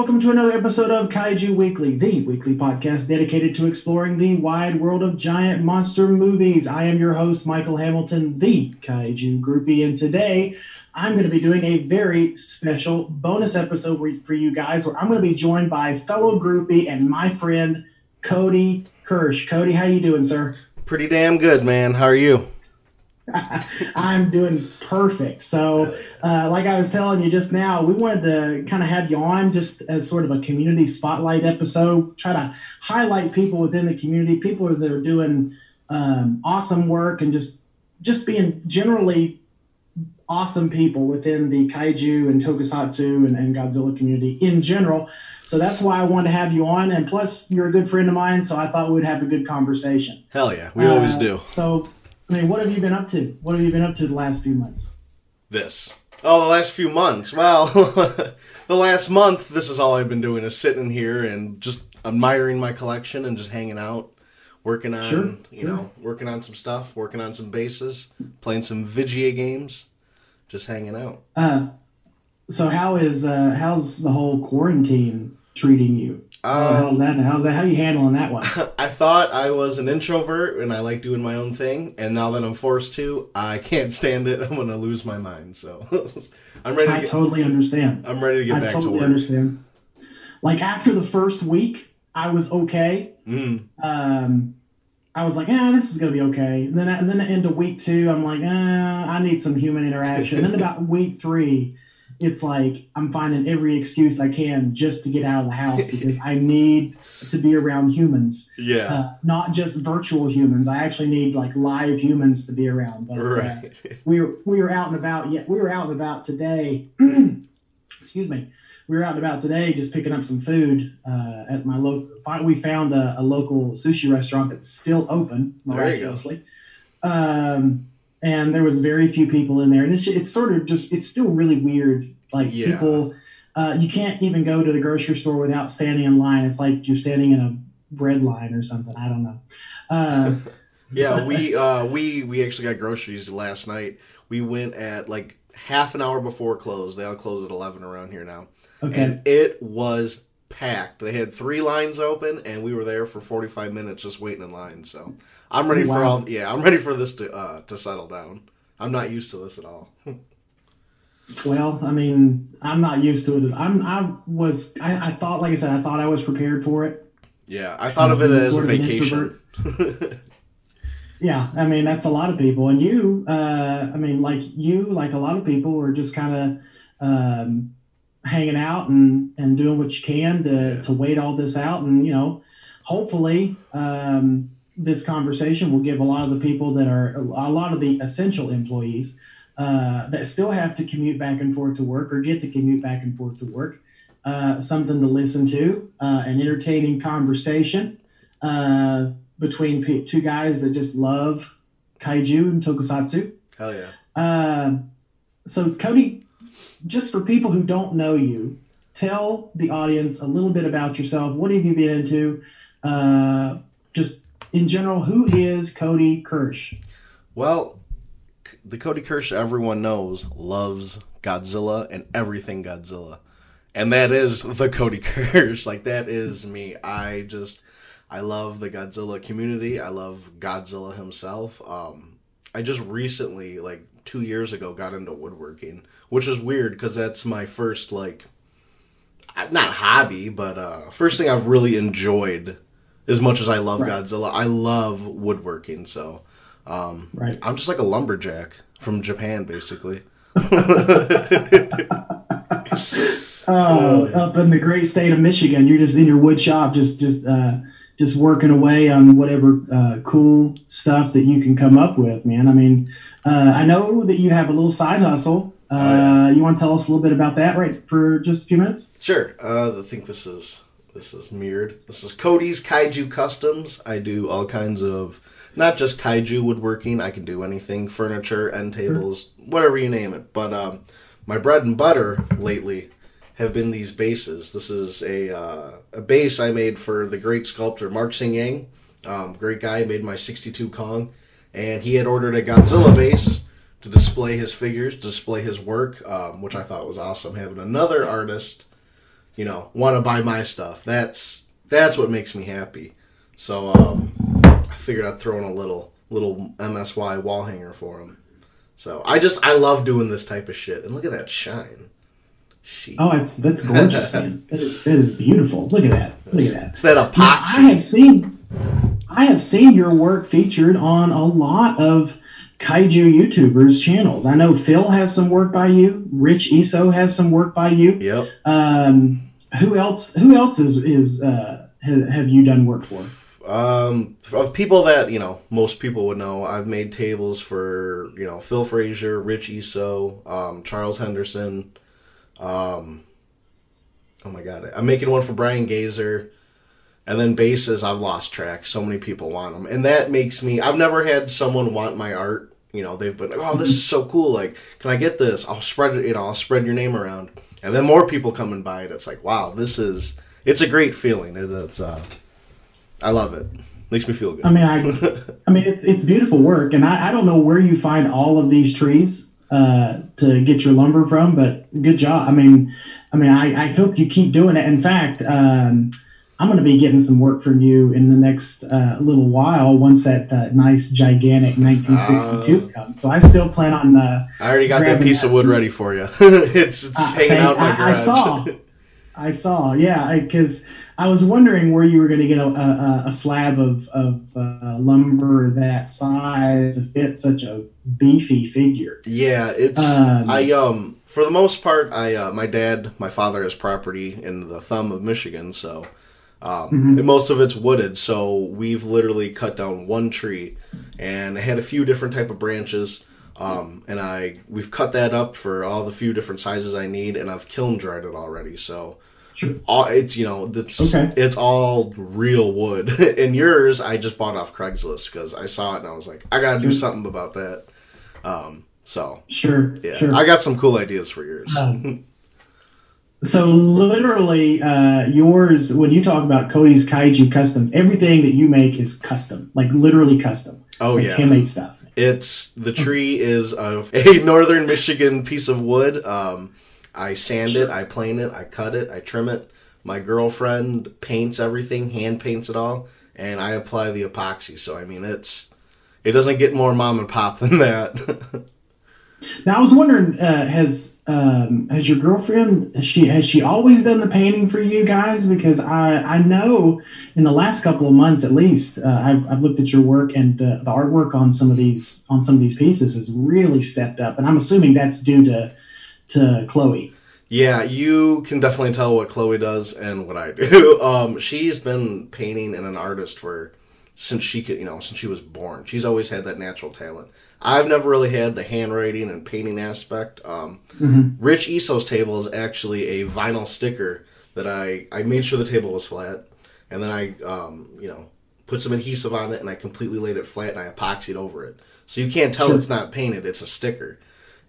Welcome to another episode of Kaiju Weekly, the weekly podcast dedicated to exploring the wide world of giant monster movies. I am your host, Michael Hamilton, the Kaiju Groupie, and today I'm going to be doing a very special bonus episode for you guys where I'm going to be joined by fellow groupie and my friend Cody Kirsch. Cody, how you doing, sir? Pretty damn good, man. How are you? I'm doing perfect. So, uh, like I was telling you just now, we wanted to kind of have you on just as sort of a community spotlight episode, try to highlight people within the community, people that are doing um, awesome work and just just being generally awesome people within the kaiju and tokusatsu and, and Godzilla community in general. So that's why I wanted to have you on. And plus, you're a good friend of mine, so I thought we'd have a good conversation. Hell yeah, we uh, always do. So I mean, what have you been up to? What have you been up to the last few months? This. Oh, the last few months. Well, the last month, this is all I've been doing is sitting here and just admiring my collection and just hanging out, working on, sure, you sure. know, working on some stuff, working on some bases, playing some Vigia games, just hanging out. Uh, so how is uh, how's the whole quarantine treating you? Um, how's that? How's that? How are you handling that one? I thought I was an introvert and I like doing my own thing, and now that I'm forced to, I can't stand it. I'm gonna lose my mind. So I'm ready. I to get, totally understand. I'm ready to get I back totally to work. Understand. Like after the first week, I was okay. Mm. Um, I was like, yeah, this is gonna be okay. And then, and then into week two, I'm like, eh, I need some human interaction. and then about week three it's like I'm finding every excuse I can just to get out of the house because I need to be around humans. Yeah. Uh, not just virtual humans. I actually need like live humans to be around. But, uh, right. Uh, we were we were out and about. Yeah, we were out and about today. excuse me. We were out and about today, just picking up some food uh, at my local. We found a, a, local sushi restaurant that's still open miraculously. Um, and there was very few people in there, and it's it's sort of just it's still really weird. Like yeah. people, uh, you can't even go to the grocery store without standing in line. It's like you're standing in a bread line or something. I don't know. Uh, yeah, we uh, we we actually got groceries last night. We went at like half an hour before close. They all close at eleven around here now. Okay, and it was packed. They had three lines open, and we were there for 45 minutes just waiting in line. So I'm ready wow. for all. Yeah, I'm ready for this to uh, to settle down. I'm not used to this at all. well, I mean, I'm not used to it. I'm. I was. I, I, thought, like I said, I thought I was prepared for it. Yeah, I thought of it as a vacation. yeah, I mean that's a lot of people, and you. Uh, I mean, like you, like a lot of people, are just kind of. Um, hanging out and, and doing what you can to, to wait all this out. And, you know, hopefully um, this conversation will give a lot of the people that are, a lot of the essential employees uh, that still have to commute back and forth to work or get to commute back and forth to work, uh, something to listen to, uh, an entertaining conversation uh, between p- two guys that just love kaiju and tokusatsu. Hell yeah. Uh, so, Cody, just for people who don't know you, tell the audience a little bit about yourself. What have you been into? Uh, just in general, who is Cody Kirsch? Well, the Cody Kirsch everyone knows loves Godzilla and everything Godzilla. And that is the Cody Kirsch. Like, that is me. I just, I love the Godzilla community. I love Godzilla himself. Um, I just recently, like two years ago, got into woodworking which is weird because that's my first like not hobby, but uh, first thing I've really enjoyed as much as I love right. Godzilla. I love woodworking, so um, right. I'm just like a lumberjack from Japan, basically. Oh, up in the great state of Michigan, you're just in your wood shop, just just uh, just working away on whatever uh, cool stuff that you can come up with, man. I mean, uh, I know that you have a little side hustle uh, oh, yeah. You want to tell us a little bit about that, right, for just a few minutes? Sure. Uh, I think this is this is mirrored. This is Cody's Kaiju Customs. I do all kinds of not just kaiju woodworking. I can do anything, furniture, end tables, sure. whatever you name it. But um, my bread and butter lately have been these bases. This is a uh, a base I made for the great sculptor Mark Sing Yang. Um, great guy, made my 62 Kong, and he had ordered a Godzilla base to display his figures, display his work, um, which I thought was awesome. Having another artist, you know, want to buy my stuff. That's that's what makes me happy. So um, I figured I'd throw in a little little MSY wall hanger for him. So I just I love doing this type of shit. And look at that shine. She. Oh, it's that's gorgeous, man. That is that is beautiful. Look at that. Look at that. It's that epoxy. Now, I have seen I have seen your work featured on a lot of kaiju YouTubers channels. I know Phil has some work by you. Rich Eso has some work by you. Yep. Um, who else? Who else is is uh, have you done work for? Um, of people that you know, most people would know. I've made tables for you know Phil Frazier, Rich Eso, um, Charles Henderson. Um, oh my god, I'm making one for Brian Gazer. And then bases, I've lost track. So many people want them, and that makes me. I've never had someone want my art. You know, they've been like, "Oh, this is so cool! Like, can I get this? I'll spread it. You know, I'll spread your name around." And then more people come and buy it. It's like, wow, this is. It's a great feeling. It, it's. Uh, I love it. Makes me feel good. I mean, I, I mean, it's it's beautiful work, and I, I don't know where you find all of these trees uh, to get your lumber from, but good job. I mean, I mean, I, I hope you keep doing it. In fact, um, I'm going to be getting some work from you in the next uh, little while once that uh, nice gigantic 1962 uh, comes. So I still plan on. Uh, I already got that piece that. of wood ready for you. it's it's uh, hanging out in my garage. I, I saw. I saw. Yeah, because I, was wondering where you were going to get a, a, a, slab of, of uh, lumber that size to fit such a beefy figure. Yeah, it's um, I um for the most part I uh, my dad my father has property in the thumb of Michigan, so um, mm-hmm. most of it's wooded, so we've literally cut down one tree, and I had a few different type of branches. Um, and I we've cut that up for all the few different sizes I need, and I've kiln dried it already. So sure. all, it's you know it's okay. it's all real wood. and yours, I just bought off Craigslist because I saw it and I was like, I gotta do something about that. Um, so sure, yeah, sure. I got some cool ideas for yours. Um, so literally, uh, yours when you talk about Cody's Kaiju Customs, everything that you make is custom, like literally custom. Oh like yeah, handmade stuff. It's the tree is of a northern Michigan piece of wood. Um, I sand it, I plane it, I cut it, I trim it. My girlfriend paints everything, hand paints it all, and I apply the epoxy. So I mean, it's it doesn't get more mom and pop than that. Now I was wondering, uh, has um, has your girlfriend has she has she always done the painting for you guys? Because I I know in the last couple of months at least, uh, I've, I've looked at your work and the, the artwork on some of these on some of these pieces has really stepped up, and I'm assuming that's due to to Chloe. Yeah, you can definitely tell what Chloe does and what I do. Um, she's been painting and an artist for since she could, you know, since she was born. She's always had that natural talent. I've never really had the handwriting and painting aspect. Um, mm-hmm. Rich Eso's table is actually a vinyl sticker that I I made sure the table was flat, and then I um, you know put some adhesive on it and I completely laid it flat and I epoxied over it, so you can't tell sure. it's not painted. It's a sticker.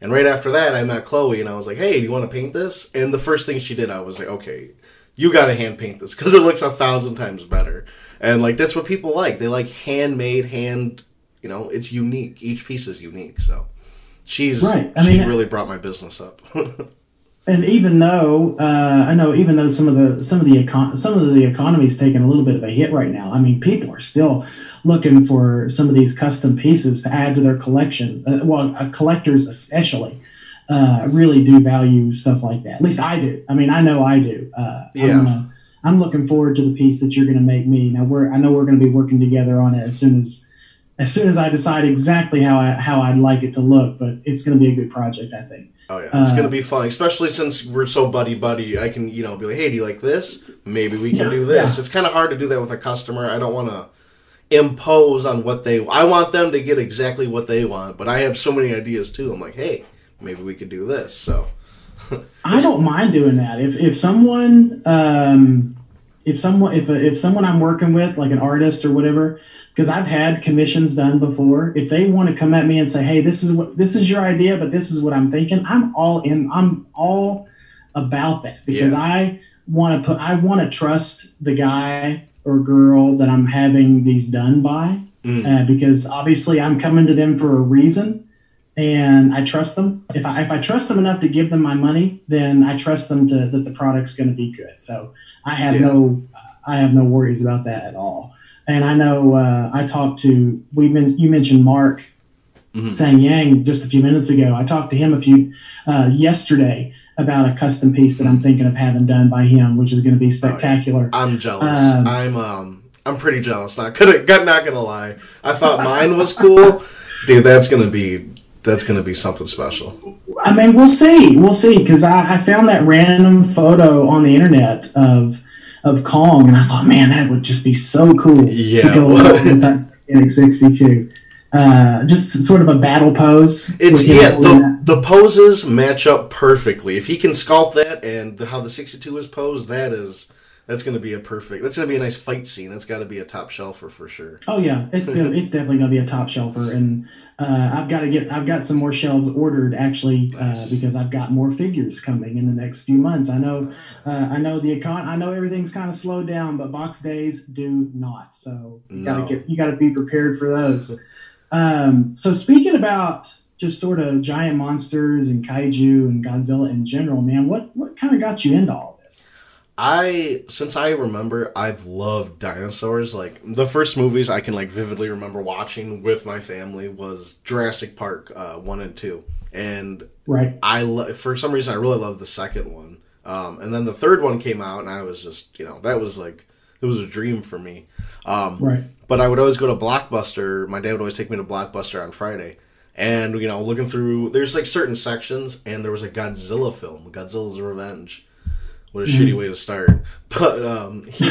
And right after that, I met Chloe and I was like, "Hey, do you want to paint this?" And the first thing she did, I was like, "Okay, you got to hand paint this because it looks a thousand times better." And like that's what people like. They like handmade, hand you know, it's unique. Each piece is unique. So she's right. I she mean, really brought my business up. and even though uh, I know, even though some of the some of the econ- some of the economy is taking a little bit of a hit right now. I mean, people are still looking for some of these custom pieces to add to their collection. Uh, well, uh, collectors especially. Uh, really do value stuff like that. At least I do. I mean, I know I do. Uh, yeah. I'm, I'm looking forward to the piece that you're going to make me. Now, we're I know we're going to be working together on it as soon as as soon as I decide exactly how I how I'd like it to look. But it's going to be a good project, I think. Oh yeah, it's uh, going to be fun, especially since we're so buddy buddy. I can you know be like, hey, do you like this? Maybe we can yeah, do this. Yeah. It's kind of hard to do that with a customer. I don't want to impose on what they. I want them to get exactly what they want, but I have so many ideas too. I'm like, hey, maybe we could do this. So. I don't mind doing that. If if someone um, if someone if if someone I'm working with, like an artist or whatever, because I've had commissions done before. If they want to come at me and say, "Hey, this is what this is your idea, but this is what I'm thinking," I'm all in. I'm all about that because yeah. I want to put. I want to trust the guy or girl that I'm having these done by, mm. uh, because obviously I'm coming to them for a reason. and I trust them. If I if I trust them enough to give them my money, then I trust them to that the product's going to be good. So I have Yeah. no I have no worries about that at all. And I know uh, I talked to we men, you mentioned Mark Mhm. Sang Yang just a few minutes ago. I talked to him a few uh, yesterday about a custom piece that I'm thinking of having done by him, which is going to be spectacular. I'm jealous. Um, I'm um I'm pretty jealous. Not gonna not gonna lie. I thought mine was cool, dude. That's gonna be that's gonna be something special. I mean, we'll see. We'll see. Because I, I found that random photo on the internet of of Kong, and I thought, man, that would just be so cool Yeah, to go would. with that Titanic 62. Uh, just sort of a battle pose. It's yeah. The the poses match up perfectly. If he can sculpt that and the, how the 62 is posed, that is that's gonna be a perfect. That's gonna be a nice fight scene. That's got to be a top shelfer for sure. Oh yeah, it's de- it's definitely gonna be a top shelfer, and uh, I've got to get I've got some more shelves ordered actually uh, Nice. because I've got more figures coming in the next few months. I know uh, I know the econ I know everything's kind of slowed down, but box days do not. So you No. gotta get you gotta be prepared for those. Um, so speaking about just sort of giant monsters and kaiju and Godzilla in general, man, what what kind of got you into all? I since I remember, I've loved dinosaurs. Like the first movies I can like vividly remember watching with my family was Jurassic Park uh, one and two, and Right. I lo- for some reason I really loved the second one. Um, and then the third one came out, and I was just you know that was like it was a dream for me. Um, Right. but I would always go to Blockbuster. My dad would always take me to Blockbuster on Friday. And, you know, looking through, there's like certain sections, and there was a Godzilla film, Godzilla's Revenge. What a shitty way to start. But um, he,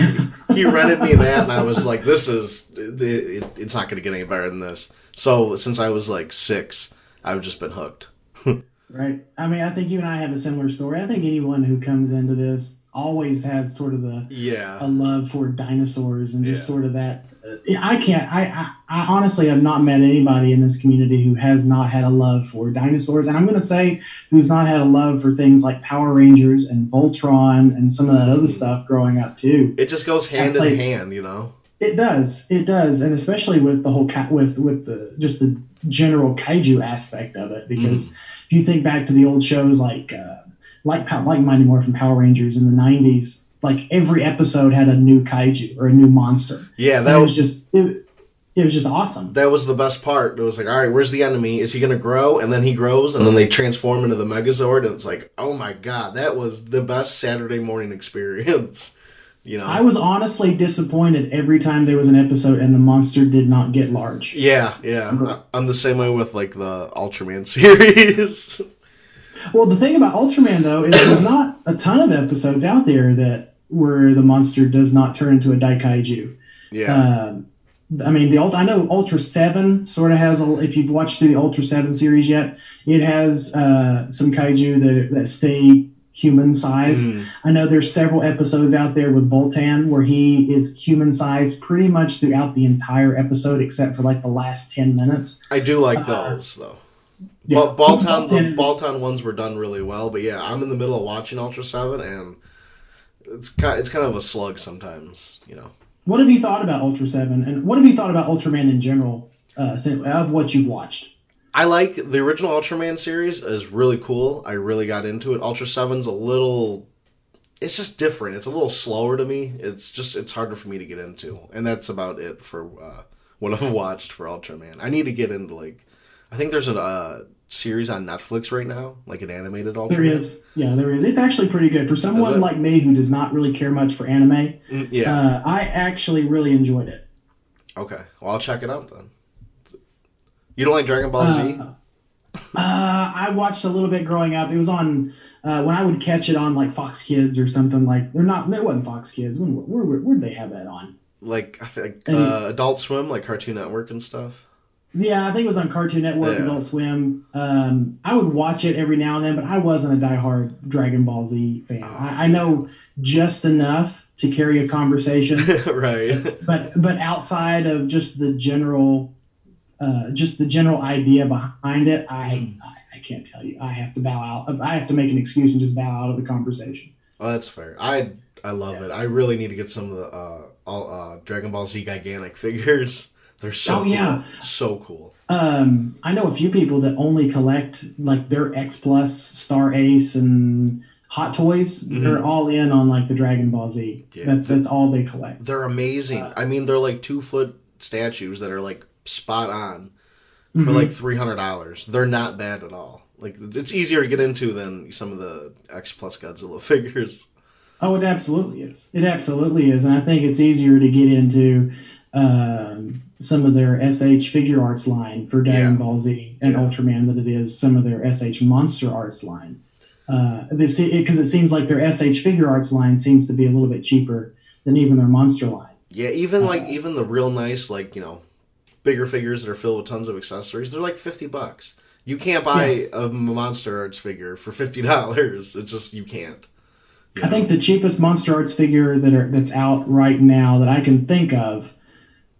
he rented me that, and I was like, this is, it, it, it's not going to get any better than this. So since I was like six, I've just been hooked. Right. I mean, I think you and I have a similar story. I think anyone who comes into this always has sort of a, Yeah. a love for dinosaurs and just Yeah. sort of that. uh, I can't. I, I I honestly have not met anybody in this community who has not had a love for dinosaurs, and I'm going to say who's not had a love for things like Power Rangers and Voltron and some of that other stuff growing up too. It just goes hand in hand, you know? It does. It does, and especially with the whole cat with with the just the general kaiju aspect of it. Because if you think back to the old shows like uh, like like Mighty Morphin Power Rangers in the '90s, like every episode had a new kaiju or a new monster. Yeah, that was was just it, it was just awesome. that was the best part. It was like, all right, where's the enemy? Is he gonna grow? And then he grows, and then they transform into the Megazord, and it's like, oh my god, that was the best Saturday morning experience. You know? I was honestly disappointed every time there was an episode and the monster did not get large. yeah, yeah. I'm the same way with like the Ultraman series. Well, the thing about Ultraman though is there's not a ton of episodes out there that where the monster does not turn into a daikaiju. yeah, Um, I mean, the I know Ultra Seven sort of has a. If you've watched through the Ultra Seven series yet, it has uh, some kaiju that that stay human size. Mhm. I know there's several episodes out there with Baltan where he is human size pretty much throughout the entire episode, except for like the last ten minutes. I do like Uh, those though. Yeah. Ba- Baltan, the Baltan is- Baltan ones were done really well, but yeah, I'm in the middle of watching Ultra Seven, and it's kind, it's kind of a slug sometimes, you know. What have you thought about Ultra Seven, and what have you thought about Ultraman in general, uh, of what you've watched? I like the original Ultraman series is really cool. I really got into it. Ultra Seven's a little it's just different. It's a little slower to me. It's just it's harder for me to get into. And that's about it for uh, what I've watched for Ultraman. I need to get into like I think there's a uh, series on Netflix right now, like an animated Ultraman. There is, yeah, there is. It's actually pretty good for someone like me who does not really care much for anime. Mm, yeah. Uh, I actually really enjoyed it. okay. Well, I'll check it out then. You don't like Dragon Ball Z? Uh, uh, I watched a little bit growing up. It was on uh, when I would catch it on like Fox Kids or something like. They're not. It wasn't Fox Kids. When where where would they have that on? Like I think uh, Adult Swim, like Cartoon Network and stuff. Yeah, I think it was on Cartoon Network, Yeah. Adult Swim. Um, I would watch it every now and then, but I wasn't a diehard Dragon Ball Z fan. I, I know just enough to carry a conversation, right. but but outside of just the general, uh, just the general idea behind it, I, I I can't tell you. I have to bow out. I have to make an excuse and just bow out of the conversation. Oh, that's fair. I I love it. I really need to get some of the uh, all uh, Dragon Ball Z gigantic figures They're so Oh, yeah. cool. so cool. Um, I know a few people that only collect like their X Plus, Star Ace, and Hot Toys. Mhm. They're all in on like the Dragon Ball Z. Yeah. That's that's all they collect. They're amazing. Uh, I mean, they're like two foot statues that are like spot on for Mhm. like three hundred dollars. They're not bad at all. Like it's easier to get into than some of the X Plus Godzilla figures. Oh, it absolutely is. It absolutely is, and I think it's easier to get into um, some of their SH Figuarts line for Dragon Yeah. Ball Z and Yeah. Ultraman than it is some of their SH monster arts line. Uh, this because it, seems like their SH Figuarts line seems to be a little bit cheaper than even their monster line. Yeah, even like Uh, even the real nice like you know bigger figures that are filled with tons of accessories, they're like fifty bucks. You can't buy a Monster Arts figure for fifty dollars. It's just you can't. You I know? think the cheapest monster arts figure that are that's out right now that I can think of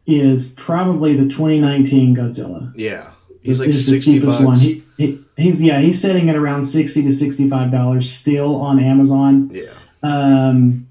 is probably the 2019 Godzilla. Yeah, he's like is the sixty cheapest bucks. one. He, he, he's yeah, he's sitting at around sixty to sixty-five dollars still on Amazon. yeah, Um,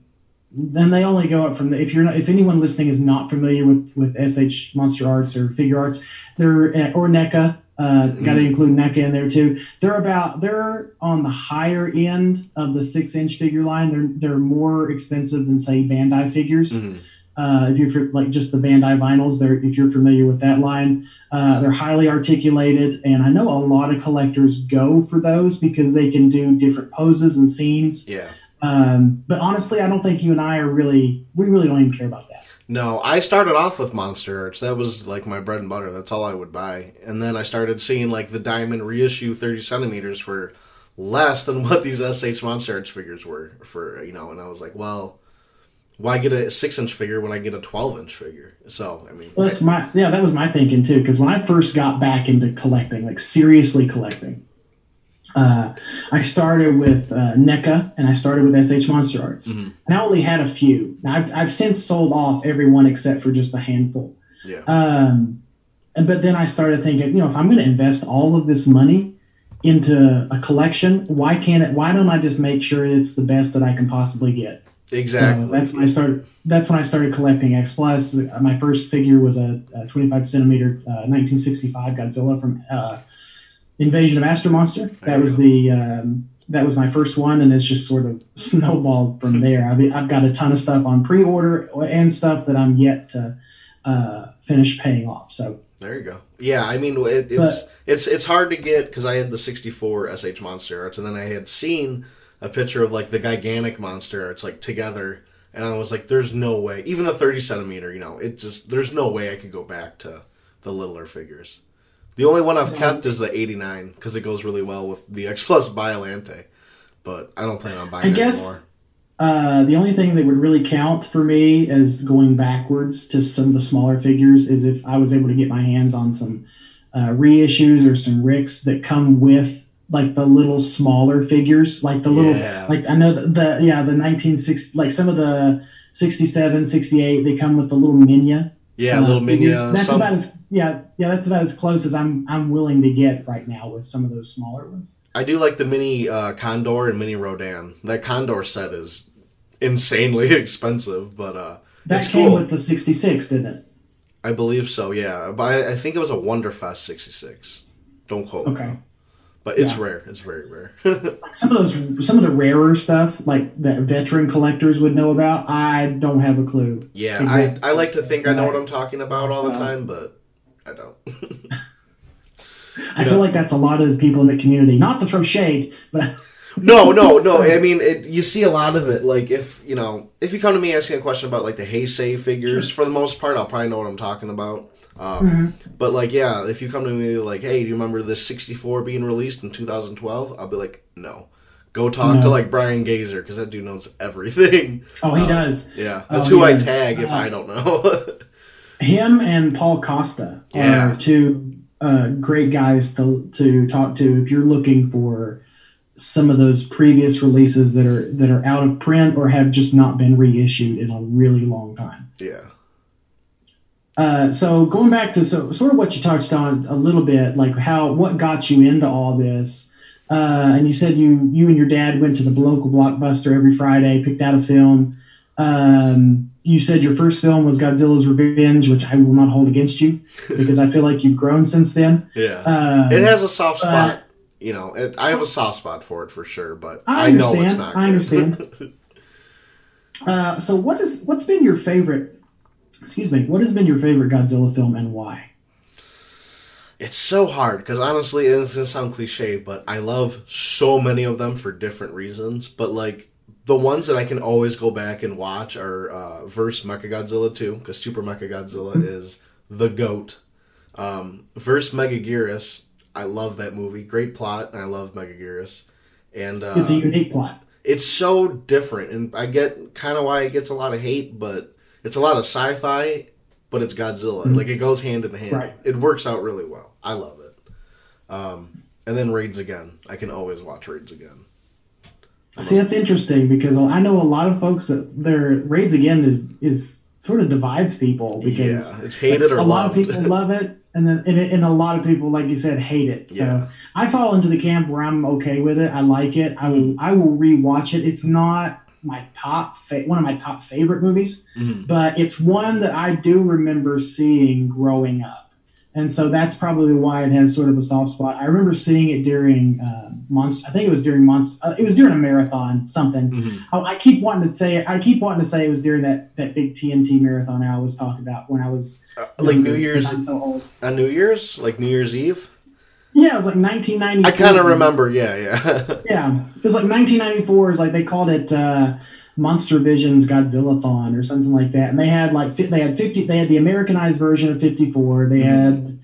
and they only go up from the, if you're not if anyone listening is not familiar with with SH Monster Arts or Figuarts, they're at, or NECA. Uh, Got to include NECA in there too. They're about they're on the higher end of the six inch figure line. They're they're more expensive than say Bandai figures. Mhm. Uh, if you're like just the Bandai vinyls, they're if you're familiar with that line, uh, they're highly articulated, and I know a lot of collectors go for those because they can do different poses and scenes. yeah. Um, but honestly, I don't think you and I are really we really don't even care about that. No, I started off with Monster Arts. That was like my bread and butter. That's all I would buy. And then I started seeing like the Diamond reissue 30 centimeters for less than what these SH Monster Arts figures were for, you know, and I was like, well, why get a six inch figure when I get a 12 inch figure? So, I mean, Well, that's my yeah, that was my thinking too. Because when I first got back into collecting, like seriously collecting, uh, I started with uh, NECA and I started with SH Monster Arts, Mhm. and I only had a few. Now, I've I've since sold off everyone except for just a handful. yeah. Um, but then I started thinking, you know, if I'm going to invest all of this money into a collection, why can't it? Why don't I just make sure it's the best that I can possibly get? Exactly. So that's when I started. That's when I started collecting X Plus. My first figure was a, a 25 centimeter uh, 1965 Godzilla from uh, Invasion of Astro Monster. That was the um, that was my first one, and it's just sort of snowballed from there. I've, I've got a ton of stuff on pre order and stuff that I'm yet to uh, finish paying off. So There you go. Yeah, I mean it, it's it's it's hard to get because I had the '64 SH Monster and then I had seen a picture of like the gigantic Monster It's like together, and I was like, "There's no way." Even the 30 centimeter, you know, it just there's no way I could go back to the littler figures. The only one I've kept is the '89 because it goes really well with the X Plus Biollante, but I don't plan on buying I it guess uh, the only thing that would really count for me as going backwards to some of the smaller figures is if I was able to get my hands on some uh, reissues or some Ricks that come with like the little smaller figures, like the little, Yeah. like I know the, the yeah the 1960 like some of the 67, 68 they come with the little Minya. Yeah, uh, little mini. figures. Uh, That's some- about as yeah yeah that's about as close as I'm I'm willing to get right now with some of those smaller ones. I do like the mini uh, Condor and mini Rodan. That Condor set is insanely expensive, but uh, That came cool. with the 66, didn't it? I believe so. Yeah, but I, I think it was a Wonderfest '66. Don't quote me. Okay. though. But it's Yeah. rare. It's very rare. like some of those some of the rarer stuff like that veteran collectors would know about i don't have a clue yeah, Exactly. I I like to think I know what I'm talking about all the time, but I don't. i feel like that's a lot of the people in the community not to throw shade but No, no, no. I mean, it, you see a lot of it. Like if you know, if you come to me asking a question about like the Heisei figures, for the most part, I'll probably know what I'm talking about. Um, But like, yeah, if you come to me like, hey, do you remember this '64 being released in 2012? I'll be like, no. Go talk to like Brian Gazer because that dude knows everything. oh he Um, does Yeah, Oh, that's he who I does. tag if Uh, I don't know. him and paul costa Yeah. are two uh, great guys to to talk to if you're looking for some of those previous releases that are that are out of print or have just not been reissued in a really long time yeah, Uh, so going back to so sort of what you touched on a little bit, like how what got you into all this, uh, and you said you you and your dad went to the local blockbuster every Friday, picked out a film. Um, you said your first film was Godzilla's Revenge, which I will not hold against you because I feel like you've grown since then. Yeah, Um, it has a soft spot. you know, it, I have a soft spot for it for sure, but I I, know it's not. I good. understand. Uh, so what is what's been your favorite? Excuse me. What has been your favorite Godzilla film and why? It's so hard because honestly, it's gonna sound cliche, but I love so many of them for different reasons. But like the ones that I can always go back and watch are uh, Verse Mechagodzilla 2, because Super Mechagodzilla Mm-hmm. is the goat. Um, Verse Megaguirus, I love that movie. Great plot, and I love Megaguirus. And uh, It's a unique plot. it's so different, and I get kind of why it gets a lot of hate, but it's a lot of sci-fi, but it's Godzilla. Like it goes hand in hand. Mm-hmm. Right. It works out really well. I love it. Um, and then Raids again. I can always watch Raids again. See, that's interesting because I know a lot of folks that their raids again is is sort of divides people because yeah, it's hated like, or a lot of people love it and then and, and a lot of people like you said hate it so Yeah. i fall into the camp where i'm okay with it i like it i will i will rewatch it it's not my top fa- one of my top favorite movies Mhm. but it's one that i do remember seeing growing up and so that's probably why it has sort of a soft spot i remember seeing it during uh, monster i think it was during monster uh, it was during a marathon something Mhm. Oh, I keep wanting to say I keep wanting to say it was during that that big TNT marathon I always talk about when I was Uh, like New Year's I'm so old. on New Year's, like New Year's Eve. Yeah, it was like 1994. I kind of remember. Yeah, yeah. Yeah, it was like 1994. Is like they called it uh, Monster Visions Godzilla-thon or something like that, and they had like they had 50. They had the Americanized version of 54. They had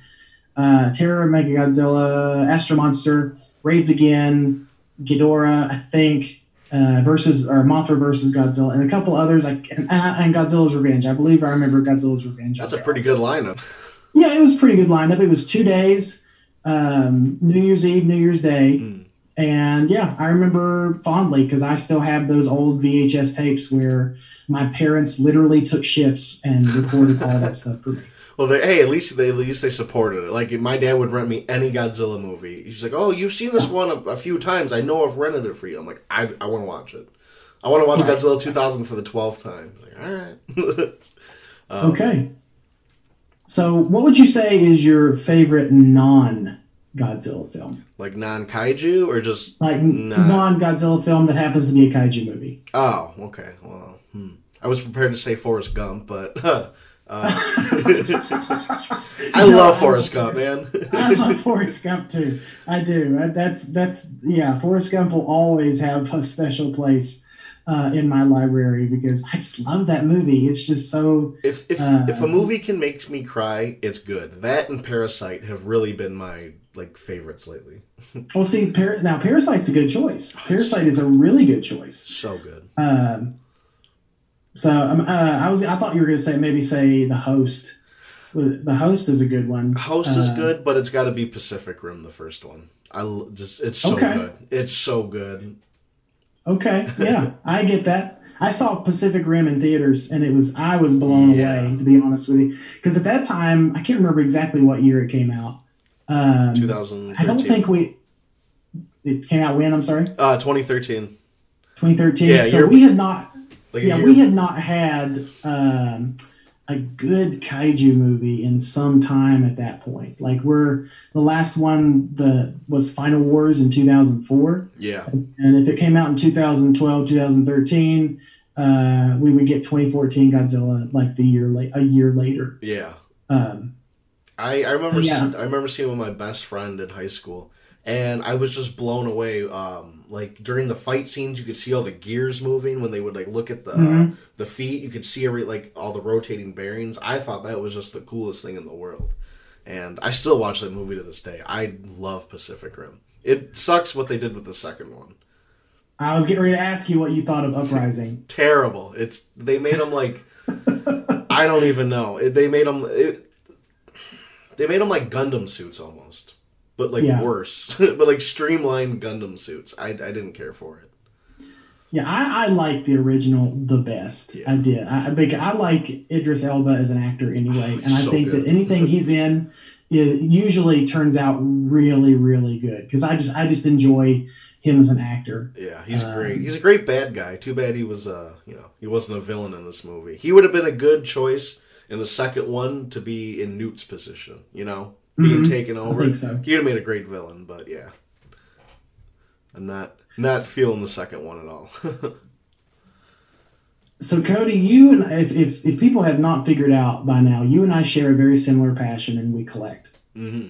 uh, Terror Mechagodzilla, Astro Monster, Raids Again, Ghidorah, I think. Uh, versus or Mothra versus Godzilla and a couple others like and, and Godzilla's Revenge. I believe I remember Godzilla's Revenge. That's a pretty also. good lineup. Yeah, it was a pretty good lineup. It was two days, um, New Year's Eve, New Year's Day, Mm. and yeah, I remember fondly because I still have those old VHS tapes where my parents literally took shifts and recorded all that stuff for me. Well, they, hey, at least they at least they supported it. Like my dad would rent me any Godzilla movie. He's like, "Oh, you've seen this one a, a few times. I know I've rented it for you." I'm like, "I, I want to watch it. I want to watch Right. Godzilla 2000 for the 12th time." He's like, "All right." Um, okay, so what would you say is your favorite non Godzilla film? like non kaiju or just Like non Godzilla film that happens to be a kaiju movie. oh, okay. Well, hmm. I was prepared to say Forrest Gump, but uh, I No, love Forrest Gump, man. I love Forrest Gump too. I do. That's that's yeah. Forrest Gump will always have a special place uh, in my library because I just love that movie. It's just so If if Uh, if a movie can make me cry, it's good. That and Parasite have really been my like favorites lately. well. See, Par- now Parasite's a good choice. Parasite is a really good choice. So good. Um, so um, uh, I was I thought you were going to say maybe say the host. The host is a good one. Host is Uh, good, but it's got to be Pacific Rim, the first one. I just it's so Okay. good. It's so good. Okay, yeah, I get that. I saw Pacific Rim in theaters, and it was I was blown Yeah. away to be honest with you, because at that time I can't remember exactly what year it came out. Um, 2013. I don't think we. It came out when I'm sorry, uh 2013. 2013. Yeah, so we had not. Like yeah, year- we had not had um, a good kaiju movie in some time at that point. Like we're the last one the was Final Wars in 2004. yeah. And if it came out in 2012, 2013, uh, we would get 2014 Godzilla like the year late, a year later. Yeah. Um, I, I remember yeah. I remember seeing with my best friend in high school, and I was just blown away. Um, like during the fight scenes, you could see all the gears moving when they would like look at the Mhm. the feet. You could see every like all the rotating bearings. I thought that was just the coolest thing in the world, and I still watch that movie to this day. I love Pacific Rim. It sucks what they did with the second one. I was getting ready to ask you what you thought of Uprising. Terrible. It's they made them like I don't even know. It, they made them. It, they made them like Gundam suits almost, but like Yeah. worse. but like streamlined Gundam suits. I, I didn't care for it. Yeah, I, I like the original the best. Yeah. I did. I, I think I like Idris Elba as an actor anyway, and I So think good. that anything he's in, it usually turns out really, really good. Because I just I just enjoy him as an actor. Yeah, he's Um, great. He's a great bad guy. Too bad he was, uh, you know, he wasn't a villain in this movie. He would have been a good choice in the second one to be in Newt's position. You know, being Mhm. taken over. think so. He'd have made a great villain, but yeah, I'm not not feeling the second one at all. So Cody, you and if, if if people have not figured out by now, you and I share a very similar passion, and we collect. hmm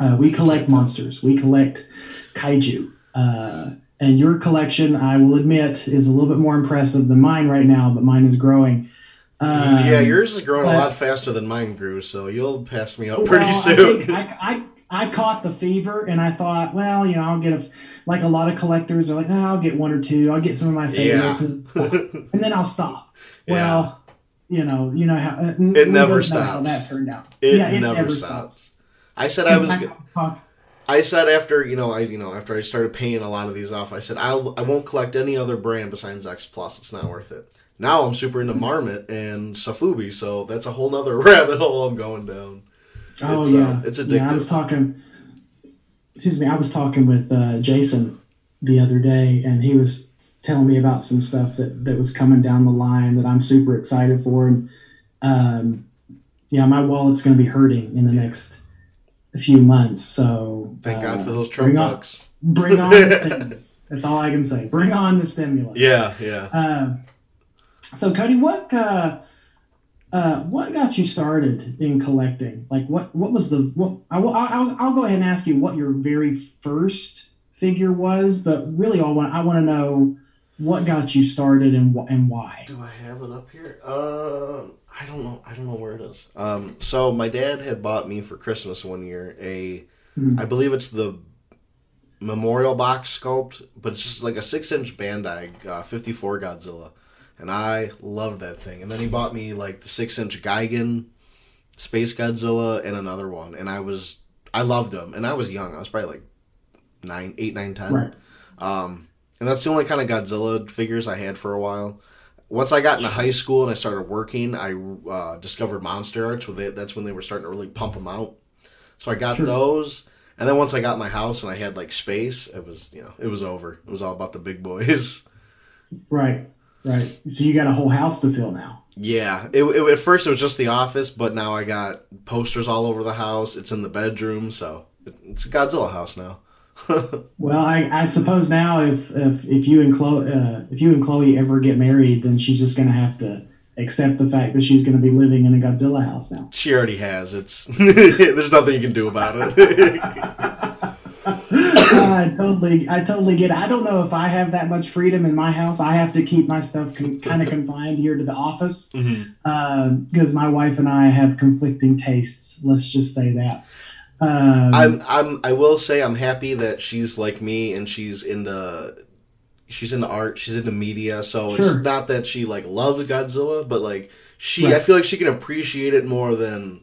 Uh, we collect monsters. We collect kaiju. Uh, and your collection, I will admit, is a little bit more impressive than mine right now, but mine is growing. Um, yeah, yours is growing but- a lot faster than mine grew, so you'll pass me up pretty well, soon. I, I, I I caught the fever, and I thought, well, you know, I'll get a like a lot of collectors are like, oh, I'll get one or two. I'll get some of my favorites, and, and then I'll stop. Well, you know, you know how uh, It never know how stops. that turned out. It yeah, it never never, stops. stops. I said I was. In g- fact, I was I said after you know I you know after I started paying a lot of these off, I said I'll I won't collect any other brand besides X Plus. It's not worth it. Now I'm super into Marmit and Sofubi, so that's a whole nother rabbit hole I'm going down. Oh It's, uh, yeah, it's Yeah, I was talking. Excuse me, I was talking with uh, Jason the other day, and he was telling me about some stuff that that was coming down the line that I'm super excited for, and um, yeah, my wallet's going to be hurting in the next few months. So Thank God uh, for those Trump bring on, bucks. Bring on the stimulus. That's all I can say. Bring on the stimulus. Yeah, yeah. Uh, so Cody, what uh, uh, what got you started in collecting? Like, what what was the what? I will, I'll, I'll go ahead and ask you what your very first figure was, but really, all I want I want to know what got you started and wh- and why. Do I have it up here? Uh, I don't know. I don't know where it is. Um, so my dad had bought me for Christmas one year a, Mhm. I believe it's the memorial box sculpt, but it's just like a six inch Bandai uh, 54 Godzilla, and I loved that thing. And then he bought me like the six inch Gigan Space Godzilla and another one, and I was I loved them, and I was young. I was probably like nine, eight, nine, ten. Right. Um, and that's the only kind of Godzilla figures I had for a while. Once I got into high school and I started working, I uh, discovered Monster Arts. With it, that's when they were starting to really pump them out. So I got Sure. those, and then once I got my house and I had like space, it was you know it was over. It was all about the big boys. Right. Right. So you got a whole house to fill now. Yeah, it, it, at first it was just the office, but now I got posters all over the house. It's in the bedroom, so it's a Godzilla house now. Well, I, I suppose now if if if you and Chloe uh, if you and Chloe ever get married, then she's just going to have to accept the fact that she's going to be living in a Godzilla house now. She already has. It's there's nothing you can do about it. I totally, I totally get it. I don't know if I have that much freedom in my house. I have to keep my stuff con- kind of confined here to the office because my wife and I have conflicting tastes. Let's just say that. Um, I'm I'm I will say I'm happy that she's like me and she's into she's into art, she's into media, so Sure. it's not that she like loves Godzilla, but like she Right. I feel like she can appreciate it more than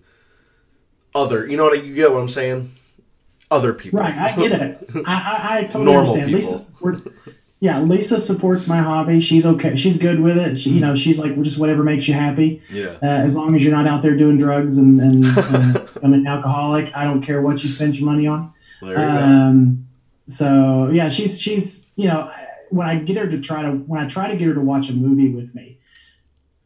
other you know what you get what I'm saying? Other people. right, I get it. I, I, I totally Normal understand. people. Lisa, support, yeah, Lisa supports my hobby. She's okay. She's good with it. She, you know, she's like, well, just whatever makes you happy. Yeah. Uh, as long as you're not out there doing drugs and, and uh, I'm an alcoholic, I don't care what you spend your money on. There you go. Um, so yeah, she's she's you know when I get her to try to when I try to get her to watch a movie with me,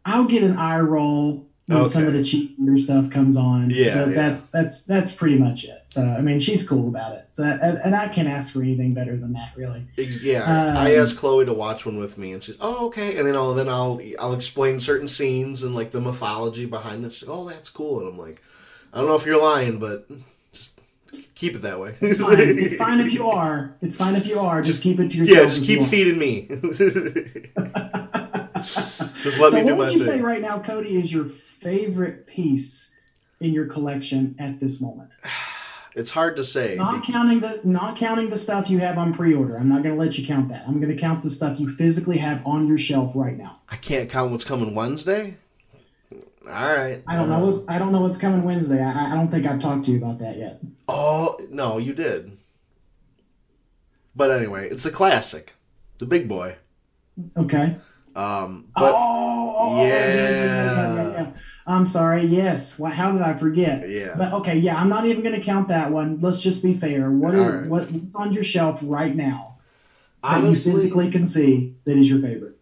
I'll get an eye roll when some of the cheaper stuff comes on. Yeah, but yeah. that's that's that's pretty much it. So I mean, she's cool about it. So and, and I can't ask for anything better than that, really. Yeah, Um, I asked Chloe to watch one with me, and she's, "Oh, okay." And then I'll then I'll I'll explain certain scenes and like the mythology behind it. She's, "Oh, that's cool." And I'm like, "I don't know if you're lying, but just keep it that way." It's fine. it's fine if you are. It's fine if you are. Just, keep it to yourself. yeah, just keep feeding me. just let so me do what my would you say right now, Cody, is your favorite piece in your collection at this moment? It's hard to say. Not counting the not counting the stuff you have on pre-order. I'm not going to let you count that. I'm going to count the stuff you physically have on your shelf right now. I can't count what's coming Wednesday. All right. I don't know what's I don't know what's coming Wednesday. I, I don't think I've talked to you about that yet. Oh no, you did. But anyway, it's a classic, the big boy. Okay. Um, but oh, oh, Yeah. I'm sorry. Yes. What? How did I forget? yeah, But okay, yeah, I'm not even going to count that one. Let's just be fair. What are right. what, what's on your shelf right now? that you physically can see that is your favorite?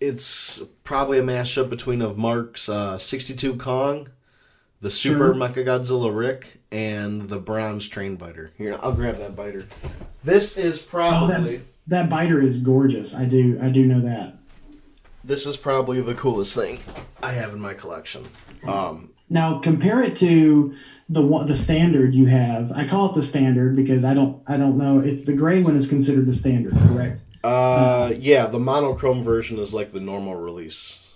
It's probably a mashup between of Mark's uh, 62 Kong, the Super Sure. Mechagodzilla Rick, and the Bronze Train Biter. Here, I'll grab that biter. This is Oh, probably that, that biter is gorgeous. I do I do know that. This is probably the coolest thing I have in my collection. Um, Now compare it to the one the standard you have. I call it the standard because I don't I don't know if the gray one is considered the standard, correct? uh, yeah, the monochrome version is like the normal release.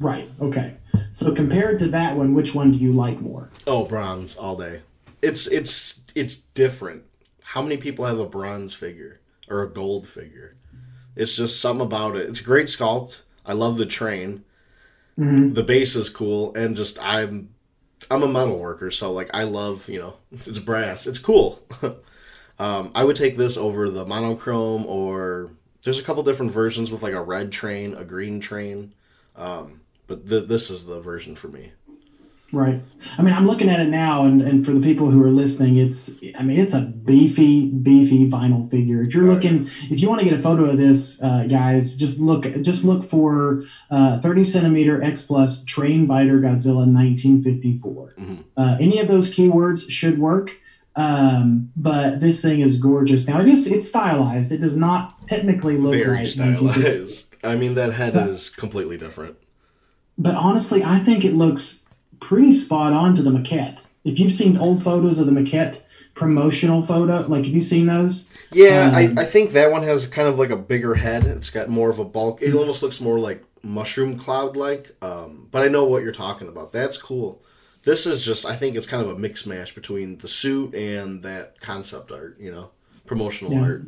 Right. Okay. So compared to that one, which one do you like more? Oh, bronze all day. It's it's it's different. How many people have a bronze figure or a gold figure? It's just something about it. It's a great sculpt. I love the train. The base is cool, and just I'm I'm a metal worker, so like I love you know it's brass. It's cool. um, I would take this over the monochrome, or there's a couple different versions with like a red train, a green train. Um, but th- this is the version for me. Right. I mean, I'm looking at it now, and, and for the people who are listening, it's I mean, it's a beefy, beefy vinyl figure. If you're Right. looking, if you want to get a photo of this, uh, guys, just look, just look for uh, 30 centimeter X plus Train Biter Godzilla 1954. Mhm. Uh, any of those keywords should work. Um, but this thing is gorgeous. Now it is it's stylized. It does not technically look very like stylized. I mean, that head is completely different. But honestly, I think it looks pretty spot on to the maquette. If you've seen old photos of the maquette promotional photo, like have you seen those? Yeah, Um, I, I think that one has kind of like a bigger head. It's got more of a bulk. It almost looks more like mushroom cloud like. Um, but I know what you're talking about. That's cool. This is just, I think it's kind of a mix mash between the suit and that concept art, you know, promotional Yeah. art.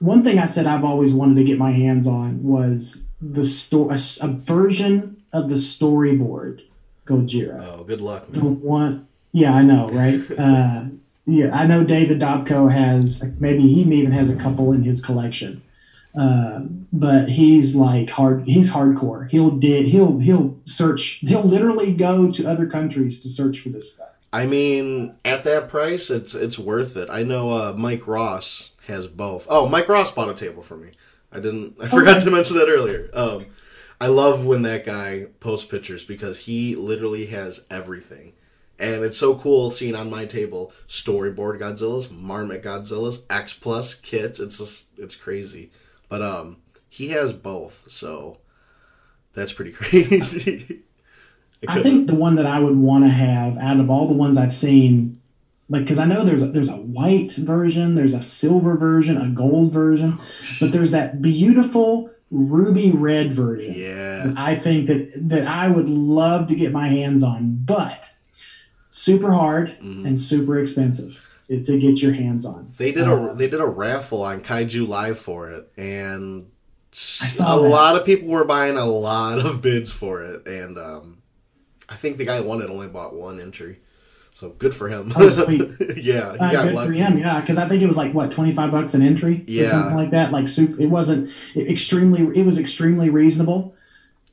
One thing I said I've always wanted to get my hands on was the sto- a, a version of the storyboard Gojira. Oh, good luck, The man. one, yeah, I know, right? uh, yeah, I know David Dobko has maybe he even has a couple in his collection. Uh, but he's like hard. He's hardcore. He'll did. He'll he'll search. He'll literally go to other countries to search for this stuff. I mean, at that price, it's it's worth it. I know uh, Mike Ross has both. Oh, Mike Ross bought a table for me. I didn't. I forgot Okay. to mention that earlier. Um, I love when that guy posts pictures because he literally has everything, and it's so cool seeing on my table storyboard Godzillas, Marmit Godzillas, X Plus kits. It's just it's crazy, but um, he has both, so that's pretty crazy. I think the one that I would want to have out of all the ones I've seen, like because I know there's a, there's a white version, there's a silver version, a gold version, but there's that beautiful ruby red version. Yeah. I think that that I would love to get my hands on, but super hard Mhm. and super expensive to get your hands on. They did Uh, a they did a raffle on Kaiju Live for it, and I saw a that. lot of people were buying a lot of bids for it, and um, I think the guy won it only bought one entry, so good for him. Oh, sweet. yeah, he Uh, got good lucky. for him, yeah. Because I think it was like what twenty five bucks an entry, or something like that. Like super, it wasn't extremely. It was extremely reasonable.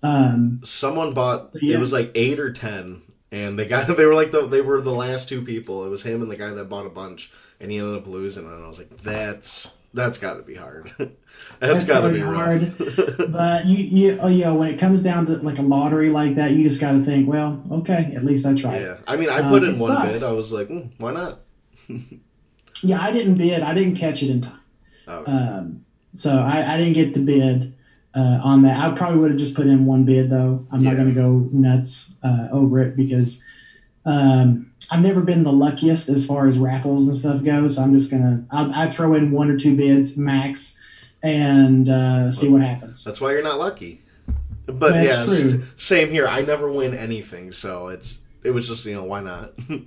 Um, Someone bought Yeah. it was like eight or ten, and they got they were like the they were the last two people. It was him and the guy that bought a bunch, and he ended up losing. it. And I was like, that's that's got to be hard. that's got to be hard. but you, you, oh, you know, when it comes down to like a lottery like that, you just got to think, well, okay, at least I tried. yeah, I mean, I Um, put in one sucks. bid. I was like, mm, why not? Yeah, I didn't bid. I didn't catch it in time. Oh, Um, so I, I didn't get the bid uh, on that. I probably would have just put in one bid though. I'm not going to go nuts uh, over it because um, I've never been the luckiest as far as raffles and stuff go. So I'm just gonna I, I throw in one or two bids max and uh, see what happens. That's why you're not lucky. But That's yes, true. same here. I never win anything, so it's it was just you know why not?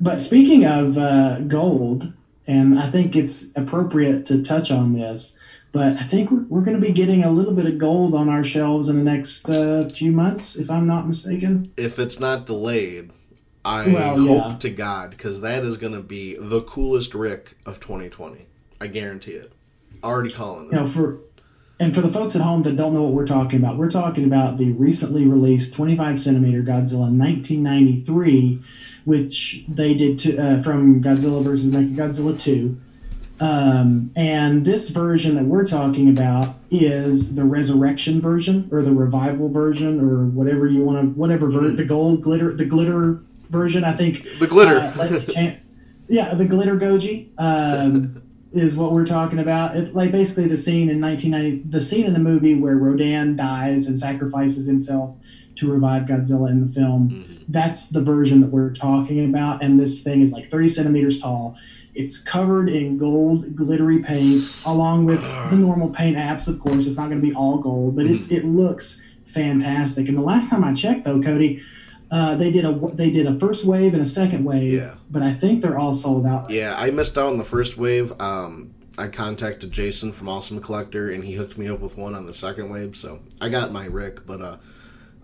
But speaking of uh, gold, and I think it's appropriate to touch on this, but I think we're, we're going to be getting a little bit of gold on our shelves in the next uh, few months, if I'm not mistaken. if it's not delayed, I Well, hope yeah. to God because that is going to be the coolest Ric of 2020. I guarantee it. Already calling You know, for and for the folks at home that don't know what we're talking about, we're talking about the recently released 25 centimeter Godzilla 1993, which they did to, uh, from Godzilla versus Mechagodzilla 2. Um, and this version that we're talking about is the resurrection version or the revival version or whatever you want to, whatever ver- the gold glitter, the glitter version. I think The glitter. uh, Chan- yeah, the glitter goji um, is what we're talking about. It, like basically the scene in 1990, the scene in the movie where Rodan dies and sacrifices himself to revive Godzilla in the film. Mhm. That's the version that we're talking about, and this thing is like 30 centimeters tall. It's covered in gold, glittery paint, along with the normal paint apps. Of course, it's not going to be all gold, but it's it looks fantastic. And the last time I checked, though, Cody, uh, they did a they did a first wave and a second wave, Yeah. but I think they're all sold out. Yeah, I missed out on the first wave. Um, I contacted Jason from Awesome Collector, and he hooked me up with one on the second wave. So I got my Ric, but uh,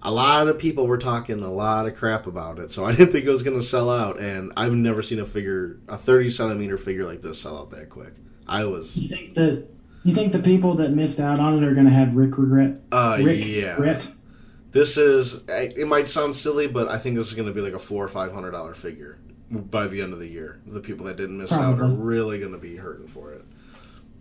a lot of people were talking a lot of crap about it. So I didn't think it was going to sell out, and I've never seen a figure, a thirty centimeter figure like this, sell out that quick. I was, You think that you think the people that missed out on it are going to have Rick regret? uh, Rick yeah. regret? This is. It might sound silly, but I think this is going to be like a four or five hundred dollar figure by the end of the year. The people that didn't miss out are really going to be hurting for it.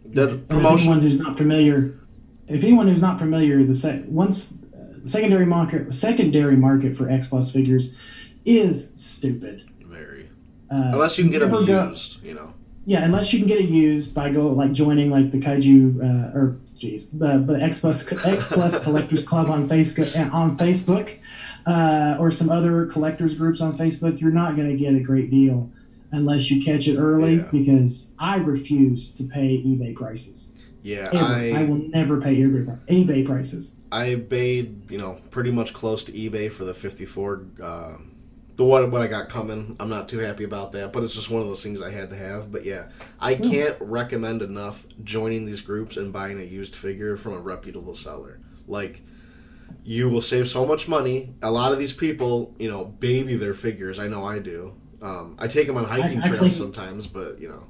And if promotion. anyone who's not familiar, if anyone who's not familiar, the sec- once uh, secondary market secondary market for X Plus figures is stupid. Very. Uh, Unless you can get them never go- you know. yeah, unless you can get it used by go like joining like the Kaiju uh, or geez, the but X Plus X Plus Collectors Club on Facebook on Facebook, uh, or some other collectors groups on Facebook. You're not going to get a great deal unless you catch it early Yeah. because I refuse to pay eBay prices. Yeah, I, I will never pay eBay, eBay prices. I paid you know pretty much close to eBay for the fifty four. Um, the one what I got coming, I'm not too happy about that, but it's just one of those things I had to have. But yeah, I can't recommend enough joining these groups and buying a used figure from a reputable seller. Like, you will save so much money. A lot of these people, you know, baby their figures. I know I do. Um, I take them on hiking I trails clean- sometimes, but you know,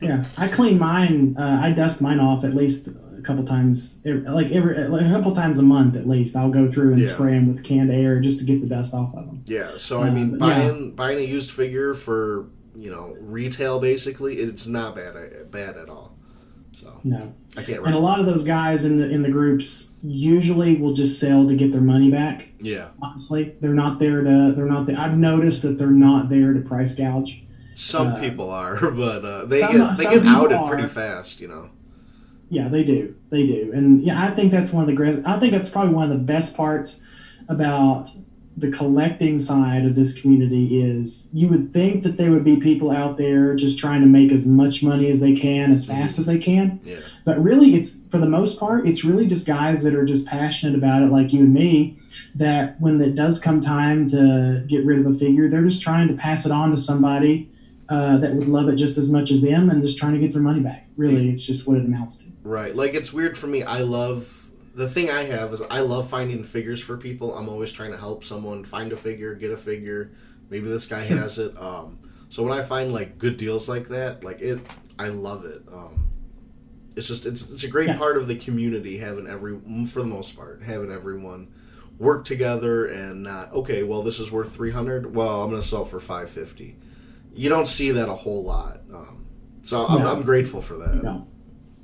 Yeah, I clean mine. Uh, I dust mine off at least a couple times, like every like a couple times a month at least. I'll go through and Yeah. spray them with canned air just to get the dust off of them. Yeah, so I mean, Um, buying buying a used figure for you know retail basically, it's not bad bad at all. So No, I can't. and a lot of those guys in the in the groups usually will just sell to get their money back. yeah, Honestly, they're not there to. They're not. There. I've noticed that they're not there to price gouge. some Uh, people are, but uh, they some- get they get outed are. pretty fast. You know. Yeah, they do. They do. And yeah, I think that's one of the great. I think that's probably one of the best parts about the collecting side of this community is you would think that there would be people out there just trying to make as much money as they can as mm-hmm. fast as they can. Yeah. But really it's for the most part it's really just guys that are just passionate about it like you and me that when it does come time to get rid of a figure they're just trying to pass it on to somebody uh, that would love it just as much as them and just trying to get their money back. Really, it's just what it amounts to. Right. Like it's weird for me. I love the thing I have is I love finding figures for people. I'm always trying to help someone find a figure, get a figure. Maybe this guy has it. Um, so when I find like good deals like that, like it, I love it. Um, it's just it's it's a great Yeah. part of the community having every for the most part having everyone work together and not okay. Well, this is worth three hundred. Well, I'm gonna sell for five fifty. You don't see that a whole lot. Um, so I'm, No. I'm grateful for that. No.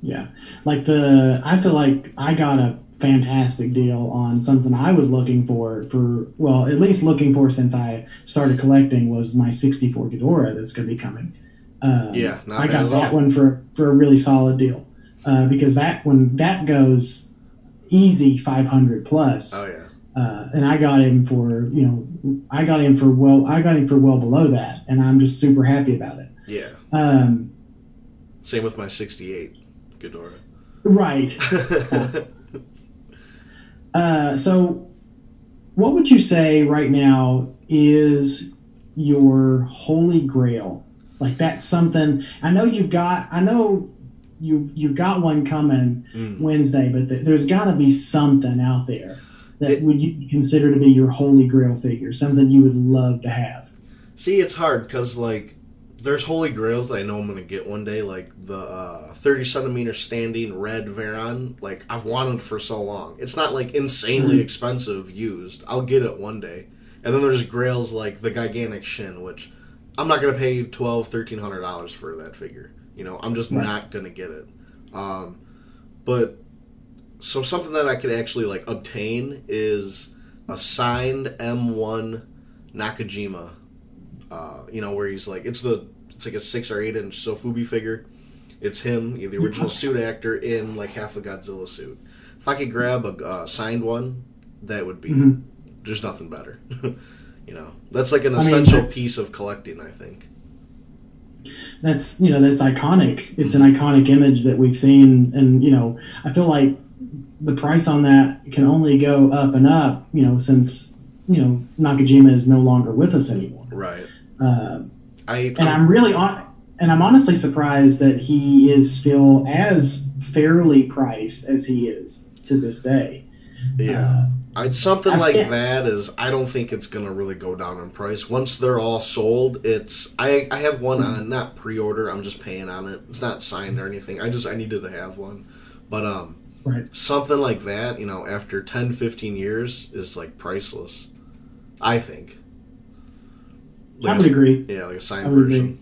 Yeah. Like the I feel like I got a fantastic deal on something I was looking for for well, at least looking for since I started collecting was my 64 Ghidorah that's going to be coming. Um, Yeah, not I got that one for for a really solid deal uh, because that when that goes easy 500 plus. Oh yeah. Uh, and I got him for you know I got him for well I got him for well below that, and I'm just super happy about it. Yeah. Um, Same with my 68 Ghidorah. right. Uh, so, what would you say right now is your holy grail? Like that's something I know you've got. I know you you've got one coming Mm. Wednesday, but th- there's got to be something out there that would you consider to be your holy grail figure, something you would love to have. See, it's hard because like there's holy grails that I know I'm gonna get one day, like the uh, 30 centimeter standing red Varan. Like I've wanted for so long. It's not like insanely Mhm. expensive used. I'll get it one day. And then there's grails like the gigantic Shin, which I'm not gonna pay 12 1300 dollars for that figure. You know, I'm just Right. not gonna get it. Um, but so something that I could actually like obtain is a signed M1 Nakajima. Uh, you know, where he's like it's the it's like a six or eight inch Sofubi figure. It's him, the original suit actor, in like half a Godzilla suit. If I could grab a uh, signed one, that would be Mhm. there's nothing better. you know, that's like an I mean, essential piece of collecting. I think. that's you know that's iconic it's an iconic image that we've seen and you know i feel like the price on that can only go up and up you know since you know nakajima is no longer with us anymore Right. uh, I and i'm really on and i'm honestly surprised that he is still as fairly priced as he is to this day yeah. Uh, I'd something I've like seen- that is I don't think it's gonna really go down in price. Once they're all sold, it's I I have one on not pre order, I'm just paying on it. It's not signed or anything. I just I needed to have one. But um right something like that, you know, after 10, 15 years is like priceless. I think. i would a- agree Yeah, like a signed would version. agree.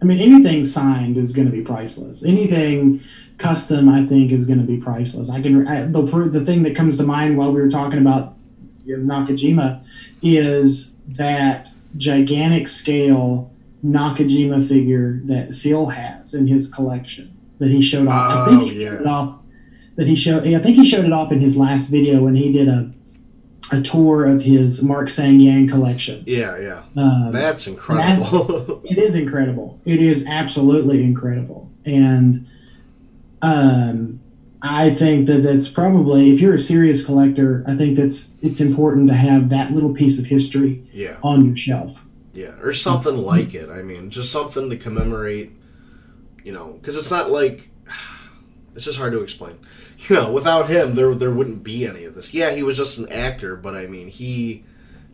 I mean, anything signed is going to be priceless. Anything custom, I think, is going to be priceless. I can I, the for the thing that comes to mind while we were talking about Nakajima is that gigantic scale Nakajima figure that Phil has in his collection that he showed off. I think Oh, he yeah. showed off. That he showed. I think he showed it off in his last video when he did a a tour of his Mark Sang Yang collection. Yeah, yeah. Um, That's incredible. it is incredible. It is absolutely incredible, and um, I think that that's probably if you're a serious collector, I think that's it's important to have that little piece of history yeah. on your shelf. Yeah, or something like it. I mean, just something to commemorate, you know, because it's not like it's just hard to explain. You know, without him, there there wouldn't be any of this. Yeah, he was just an actor, but I mean, he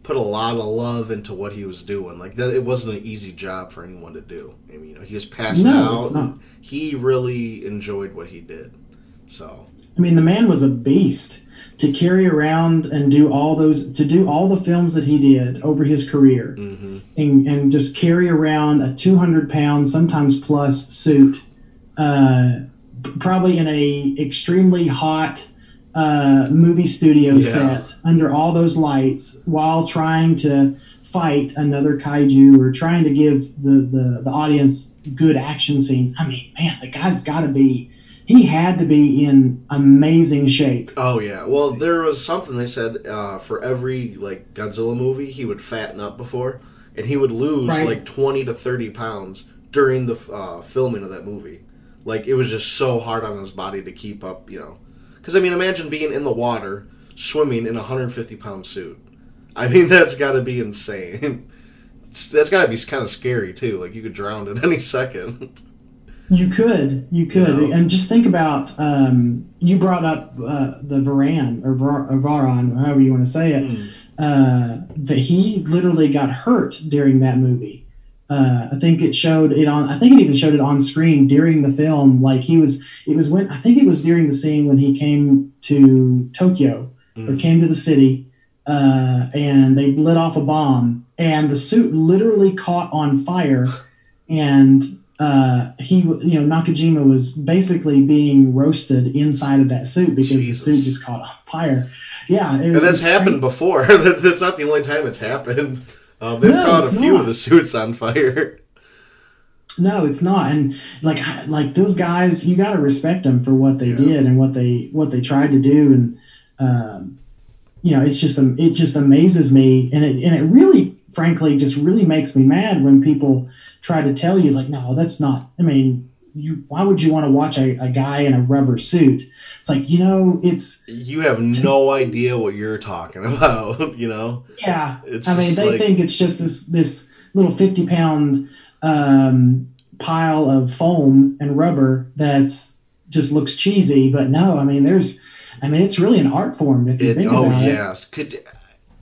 put a lot of love into what he was doing. Like that, it wasn't an easy job for anyone to do. I mean, you know, he was passing No, out. it's not. He really enjoyed what he did. So I mean, the man was a beast to carry around and do all those to do all the films that he did over his career. hmm and, and just carry around a 200 pound sometimes plus suit uh, probably in a extremely hot uh, movie studio Yeah. set under all those lights while trying to fight another kaiju or trying to give the, the, the audience good action scenes i mean man the guy's got to be he had to be in amazing shape Oh yeah. Well, there was something they said uh, for every like Godzilla movie, he would fatten up before, and he would lose Right. like twenty to thirty pounds during the uh, filming of that movie. Like it was just so hard on his body to keep up, you know. Because I mean, imagine being in the water, swimming in a hundred fifty pound suit. I mean, that's got to be insane. That's got to be kind of scary too. Like you could drown at any second. You could, you could, You know? and just think about. Um, you brought up uh, the Varan or, Var- or Varan, however you want to say it. Hmm. Uh, that he literally got hurt during that movie. Uh, I think it showed it on. I think it even showed it on screen during the film. Like he was, it was when I think it was during the scene when he came to Tokyo or Mm. came to the city, uh, and they lit off a bomb, and the suit literally caught on fire, and uh, he, you know, Nakajima was basically being roasted inside of that suit because Jesus. the suit just caught on fire. Yeah, And that's it's happened before. That's not the only time it's happened. Um, they've No, caught a few not. of the suits on fire. No, it's not. And like like those guys, you got to respect them for what they Yeah. did and what they what they tried to do. And um, you know, it's just um, it just amazes me, and it and it really, frankly, just really makes me mad when people try to tell you like, no, that's not. I mean, you why would you want to watch a, a guy in a rubber suit? It's like you know, it's You have no idea what you're talking about. You know, yeah. it's. I mean, they like- think it's just this this little fifty pound um, pile of foam and rubber that's just looks cheesy. But no, I mean, there's, I mean, it's really an art form if you It, think oh about it. yes, could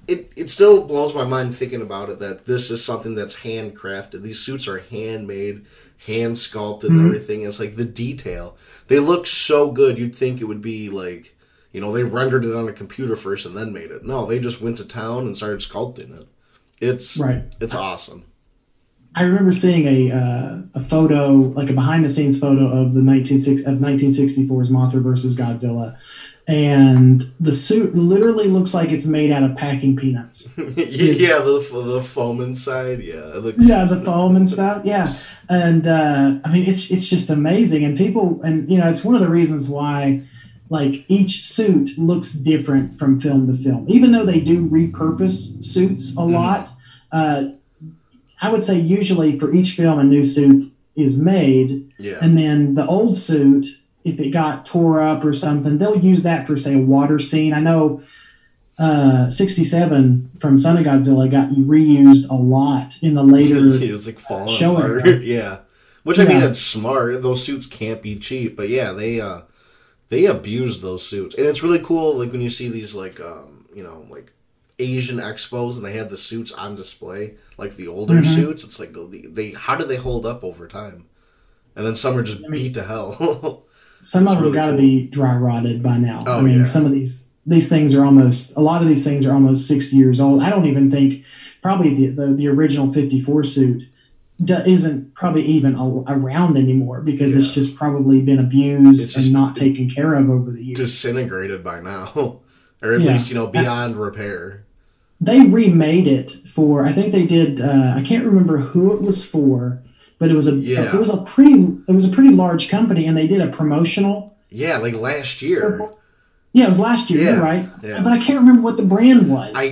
it? It still blows my mind thinking about it that this is something that's handcrafted. These suits are handmade, hand sculpted, and Mhm. everything. It's like the detail. They look so good. You'd think it would be like, you know, they rendered it on a computer first and then made it. No, they just went to town and started sculpting it. It's Right. It's awesome. I remember seeing a uh, a photo, like a behind the scenes photo of the 1960, of 1964's Mothra versus Godzilla, and the suit literally looks like it's made out of packing peanuts. yeah, the the foam inside. Yeah, it looks. Yeah, the foam and stuff. Yeah, and uh, I mean it's it's just amazing, and people, and you know, it's one of the reasons why. Like each suit looks different from film to film, even though they do repurpose suits a Mm-hmm. lot. Uh, I would say usually for each film a new suit is made, Yeah. and then the old suit, if it got tore up or something, they'll use that for say a water scene. I know uh, 67 from Son of Godzilla got reused a lot in the later. it was like falling Showing apart. yeah. Which I mean, it's smart. Those suits can't be cheap, but yeah, they uh they abuse those suits, and it's really cool. Like when you see these like um you know like Asian expos and they have the suits on display, like the older Mhm. suits. It's like they, they how do they hold up over time? And then some are just I mean, beat to hell. some of them really got to cool. be dry rotted by now. Oh, I mean, yeah. some of these these things are almost a lot of these things are almost 60 years old. I don't even think probably the the, the original 54 suit do, isn't probably even a, around anymore because it's just probably been abused just- and not taken care of over the years. Disintegrated by now, or at Yeah. least you know beyond repair. They remade it for I think they did uh, I can't remember who it was for, but it was a Yeah. it was a pretty it was a pretty large company and they did a promotional Yeah, like last year. yeah it was last year Yeah, right yeah. but I can't remember what the brand was I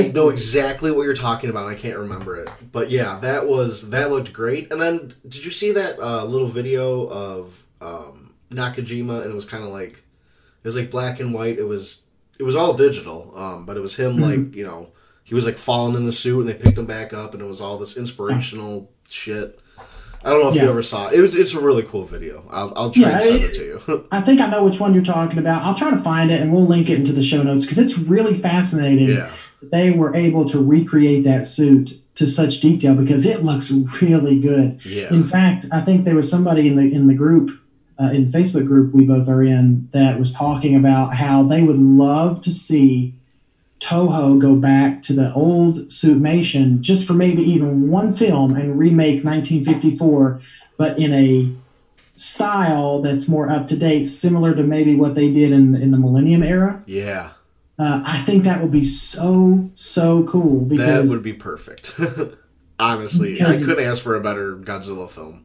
I know exactly what you're talking about. I can't remember it, but yeah, that was that looked great. And then did you see that uh, little video of um, Nakajima? And it was kind of like it was like black and white. It was it was all digital, um, but it was him Mhm. like you know he was like falling in the suit, and they picked him back up, and it was all this inspirational shit. I don't know if you ever saw it. It was it's a really cool video. I'll I'll try Yeah, and send it- it to you. I think I know which one you're talking about. I'll try to find it and we'll link it into the show notes because it's really fascinating. yeah, that They were able to recreate that suit to such detail because it looks really good. yeah, In fact, I think there was somebody in the in the group, uh, in the Facebook group we both are in, that was talking about how they would love to see Toho go back to the old Suitmation just for maybe even one film and remake 1954, but in a style that's more up to date, similar to maybe what they did in in the Millennium era. yeah. Uh, I think that would be so so cool because That would be perfect. Honestly, I couldn't ask for a better Godzilla film.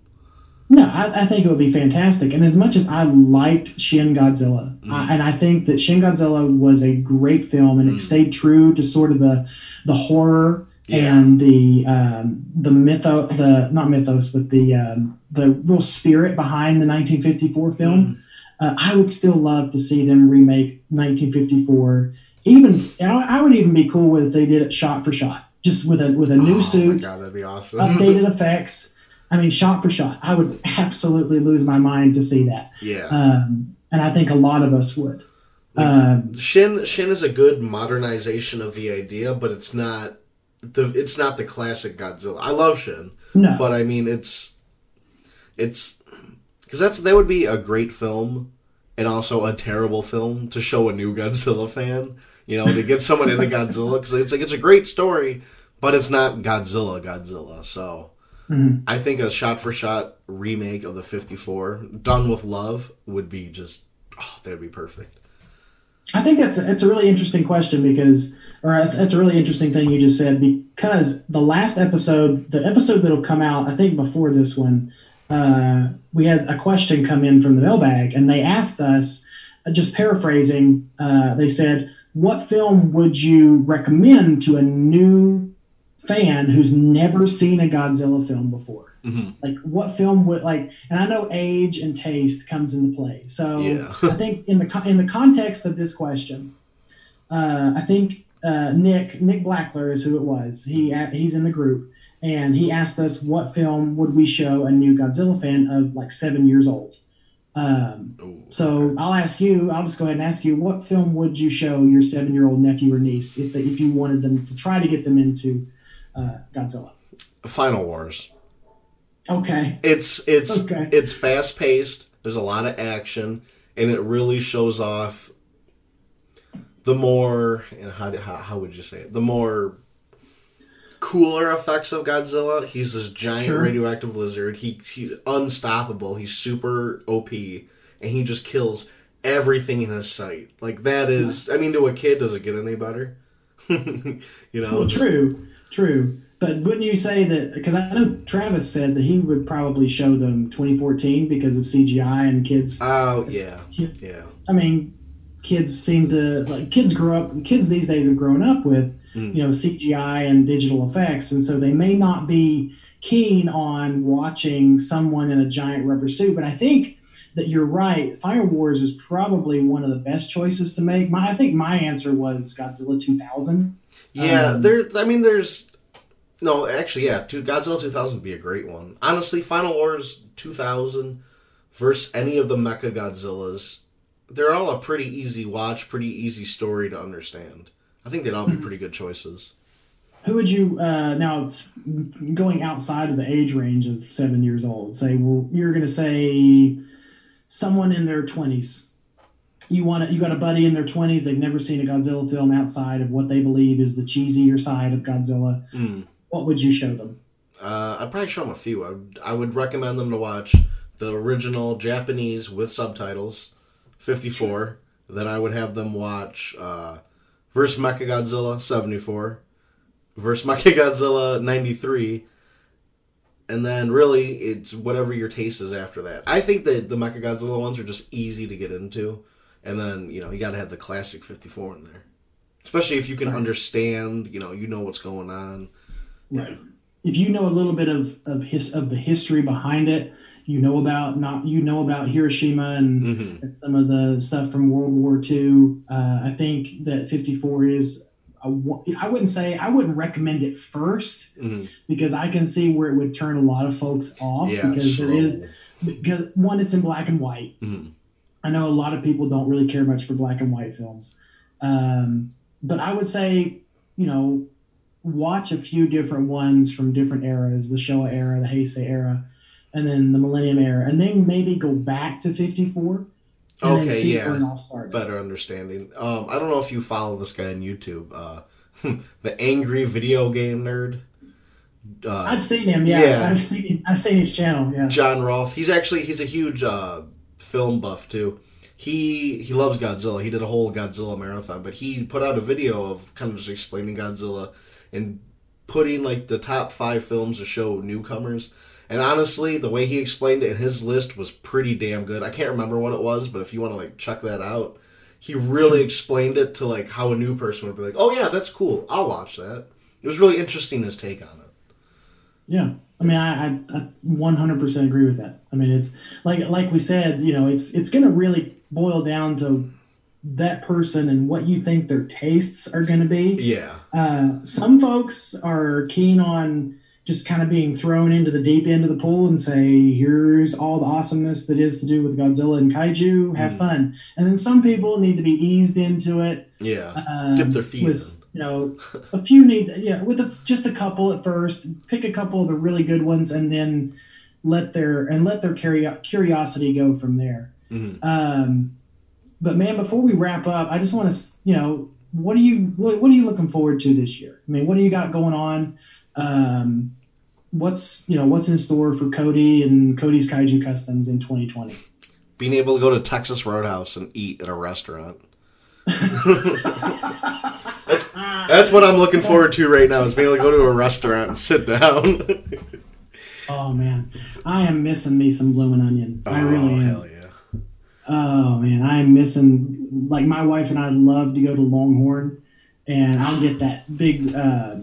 No, I, I think it would be fantastic. And as much as I liked Shin Godzilla, I, and I think that Shin Godzilla was a great film, and it Mm. stayed true to sort of the the horror Yeah. and the um, the mytho the not mythos, but the um, the real spirit behind the 1954 film. Uh, I would still love to see them remake 1954. Even I, I would even be cool with if they did it shot for shot, just with a with a Oh new my suit god, that'd be awesome. updated effects. I mean, shot for shot, I would absolutely lose my mind to see that, yeah. um, and I think a lot of us would. Um, Shin Shin is a good modernization of the idea, but it's not the it's not the classic Godzilla. I love Shin, no, but I mean it's it's because that's that would be a great film and also a terrible film to show a new Godzilla fan. You know, to get someone into Godzilla because it's like it's a great story, but it's not Godzilla Godzilla. So Mhm. I think a shot for shot remake of the '54 done with love would be just oh, that'd be perfect. I think that's it's a really interesting question because, or that's a really interesting thing you just said because the last episode, the episode that'll come out, I think before this one, uh, we had a question come in from the mailbag, and they asked us, just paraphrasing, uh, they said, "What film would you recommend to a new fan who's never seen a Godzilla film before?" hmm like what film would like and i know age and taste comes into play so Yeah. i think in the in the context of this question uh, i think uh, nick nick blackler is who it was he he's in the group and he asked us what film would we show a new godzilla fan of like seven years old um, Ooh, so I'll ask you. I'll just go ahead and ask you. What film would you show your seven-year-old nephew or niece if they, if you wanted them to try to get them into uh, Godzilla? Final Wars. Okay. It's it's Okay. it's fast paced. There's a lot of action, and it really shows off the more and how how how would you say it? The more cooler effects of Godzilla. He's this giant Sure. radioactive lizard. He he's unstoppable. He's super OP, and he just kills everything in his sight. Like that is, I mean, to a kid, does it get any better? you know, Well, true, true. But wouldn't you say that? Because I know Travis said that he would probably show them 2014 because of CGI and kids. Oh yeah, yeah. I mean, kids seem to like kids grow up. Kids these days have grown up with Mm. you know CGI and digital effects, and so they may not be keen on watching someone in a giant rubber suit. But I think that you're right. Final Wars is probably one of the best choices to make. My, I think my answer was Godzilla 2000. Yeah, Um, there. I mean, there's no actually. Yeah, two, Godzilla 2000 would be a great one. Honestly, Final Wars 2000 versus any of the Mecha Godzillas, they're all a pretty easy watch, pretty easy story to understand. I think they'd all be pretty good choices. Who would you uh, now? It's going outside of the age range of seven years old. Say, well, you're going to say someone in their twenties. You want to, you got a buddy in their twenties. They've never seen a Godzilla film outside of what they believe is the cheesier side of Godzilla. Mm. What would you show them? Uh, I'd probably show them a few. I would, I would recommend them to watch the original Japanese with subtitles, 54. Then I would have them watch uh, Versus Mechagodzilla, 74. Versus Mechagodzilla, 93. And then really, it's whatever your taste is after that. I think that the Mechagodzilla ones are just easy to get into. And then, you know, you got to have the classic 54 in there. Especially if you can Right. understand, you know, you know what's going on. Right. If you know a little bit of of his of the history behind it, you know about not you know about Hiroshima and Mm-hmm. and some of the stuff from World War II. Uh, I think that 54 is, I wouldn't say, I wouldn't recommend it first Mhm. because I can see where it would turn a lot of folks off Yeah, because there is, because one, it's in black and white. Mhm. I know a lot of people don't really care much for black and white films. Um, but I would say, you know, watch a few different ones from different eras the Showa era, the Heisei era, and then the Millennium era, and then maybe go back to 54 and then Okay, see yeah. where it all started. better understanding. Um, I don't know if you follow this guy on YouTube, uh, the angry video game nerd. Uh, I've seen him. Yeah, Yeah. I've seen. I've seen his channel. Yeah. John Rolfe. He's actually he's a huge uh, film buff too. He he loves Godzilla. He did a whole Godzilla marathon, but he put out a video of kind of just explaining Godzilla and putting like the top five films to show newcomers. And honestly, the way he explained it in his list was pretty damn good. I can't remember what it was, but if you want to like check that out, he really explained it to like how a new person would be like, "Oh yeah, that's cool. I'll watch that." It was really interesting his take on it. Yeah. I mean, I, I, I 100% agree with that. I mean, it's like like we said, you know, it's it's going to really boil down to that person and what you think their tastes are going to be. Yeah. Uh, some folks are keen on just kind of being thrown into the deep end of the pool and say, here's all the awesomeness that is to do with Godzilla and kaiju. Have Mhm. fun. And then some people need to be eased into it. Yeah. Um, Dip their feet with, you know, a few need, yeah, with a, just a couple at first. Pick a couple of the really good ones, and then let their and let their curiosity go from there. Mhm. Um, but man, before we wrap up, I just want to, you know, what are you what, what are you looking forward to this year? I mean, what do you got going on? Um, what's you know what's in store for Cody and Cody's Kaiju Customs in 2020? being able to go to Texas Roadhouse and eat at a restaurant. that's that's what I'm looking forward to right now. Is being able to go to a restaurant and sit down. Oh man, I am missing me some bloomin' onion. I really oh am. hell yeah! Oh man, I am missing. Like my wife and I love to go to Longhorn, and I'll get that big, uh,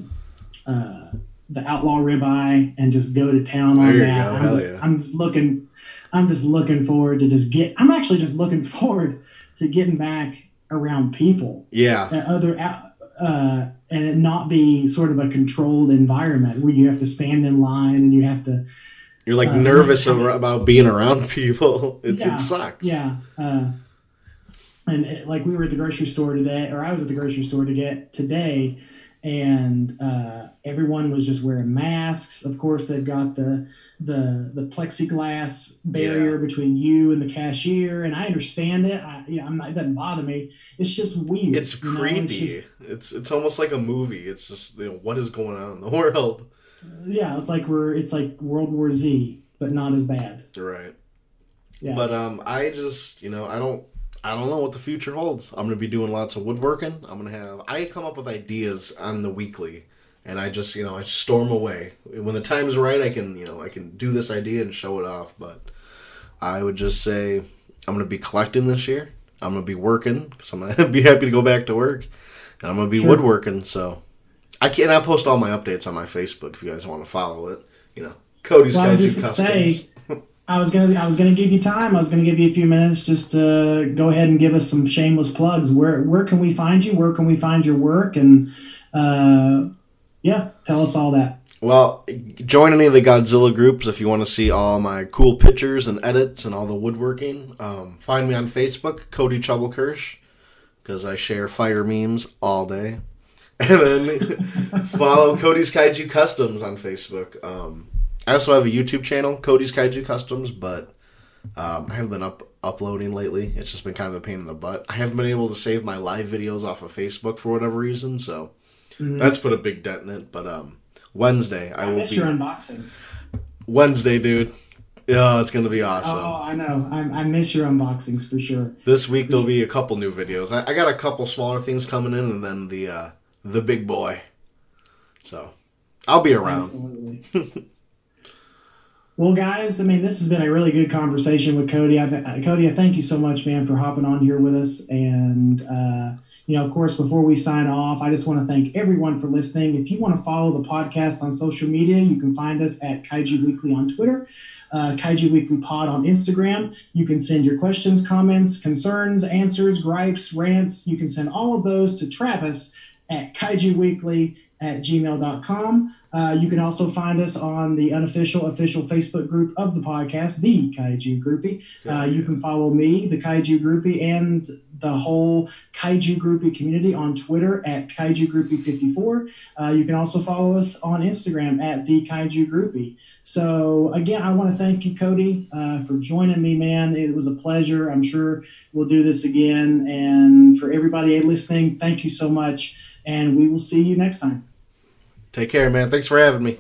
uh, the outlaw ribeye, and just go to town on that. go, I'm, hell just, yeah. I'm just looking. I'm just looking forward to just get. I'm actually just looking forward to getting back around people Yeah, other out. Uh, and it not be sort of a controlled environment where you have to stand in line and you have to you're like Uh, nervous about being around people. It, Yeah, it sucks. Yeah. Uh, and it, like we were at the grocery store today, or I was at the grocery store to get today, and uh, everyone was just wearing masks. Of course, they've got the the the plexiglass barrier Yeah. between you and the cashier, and I understand it. I, you know, I'm not, it doesn't bother me. It's just weird. It's know? creepy. just- it's it's almost like a movie. It's just you know what is going on in the world. yeah, it's like we're it's like World War Z, but not as bad. Right. Yeah. But um, I just you know I don't I don't know what the future holds. I'm gonna be doing lots of woodworking. I'm gonna have I come up with ideas on the weekly, and I just you know I storm away when the time's right. I can you know I can do this idea and show it off. But I would just say I'm gonna be collecting this year. I'm gonna be working because I'm gonna be happy to go back to work, and I'm gonna be Sure. woodworking. So I can I post all my updates on my Facebook if you guys want to follow it. You know, Cody's Well, was Kaiju gonna Customs. say, I was gonna I was gonna give you time. I was gonna give you a few minutes just to go ahead and give us some shameless plugs. Where where can we find you? Where can we find your work? And uh, yeah, tell us all that. Well, join any of the Godzilla groups if you want to see all my cool pictures and edits and all the woodworking. Um, find me on Facebook, Cody Troublekirsch, because I share fire memes all day. And then follow Cody's Kaiju Customs on Facebook. Um, I also have a YouTube channel, Cody's Kaiju Customs, but um, I haven't been up uploading lately. It's just been kind of a pain in the butt. I haven't been able to save my live videos off of Facebook for whatever reason, so that's put a big dent in it. But um, Wednesday, I, I will miss be your unboxings. Wednesday, dude. Oh, it's gonna be awesome. Oh, I know. I, I miss your unboxings for sure. This week there'll be a couple new videos. I, I got a couple smaller things coming in, and then the uh, the big boy. So I'll be around. Absolutely. well, guys, I mean, this has been a really good conversation with Cody. I've, uh, Cody, I thank you so much, man, for hopping on here with us. And, uh, you know, of course, before we sign off, I just want to thank everyone for listening. If you want to follow the podcast on social media, you can find us at Kaiju Weekly on Twitter, uh, Kaiju Weekly Pod on Instagram. You can send your questions, comments, concerns, answers, gripes, rants. You can send all of those to Travis at Kaiju Weekly at gmail.com. Uh, you can also find us on the unofficial official Facebook group of the podcast, the Kaiju Groupie. Uh, you can follow me, the Kaiju Groupie, and the whole Kaiju Groupie community on Twitter at Kaiju Groupie 54. Uh, you can also follow us on Instagram at the Kaiju Groupie. So again, I want to thank you, Cody, uh, for joining me, man. It was a pleasure. I'm sure we'll do this again. And for everybody listening, thank you so much. And we will see you next time. Take care, man. Thanks for having me.